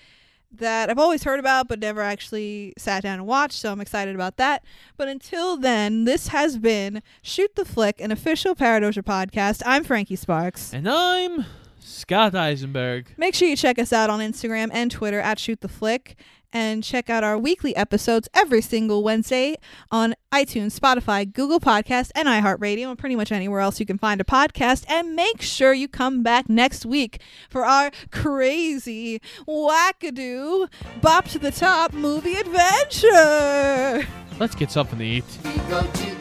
that I've always heard about but never actually sat down and watched, so I'm excited about that. But until then, this has been Shoot the Flick, an official Paradoja podcast. I'm Frankie Sparks. And I'm Scott Eisenberg. Make sure you check us out on Instagram and Twitter at Shoot the Flick. And check out our weekly episodes every single Wednesday on iTunes, Spotify, Google Podcast, and iHeartRadio, and pretty much anywhere else you can find a podcast. And make sure you come back next week for our crazy, wackadoo, bop to the top movie adventure. Let's get something to eat. We go to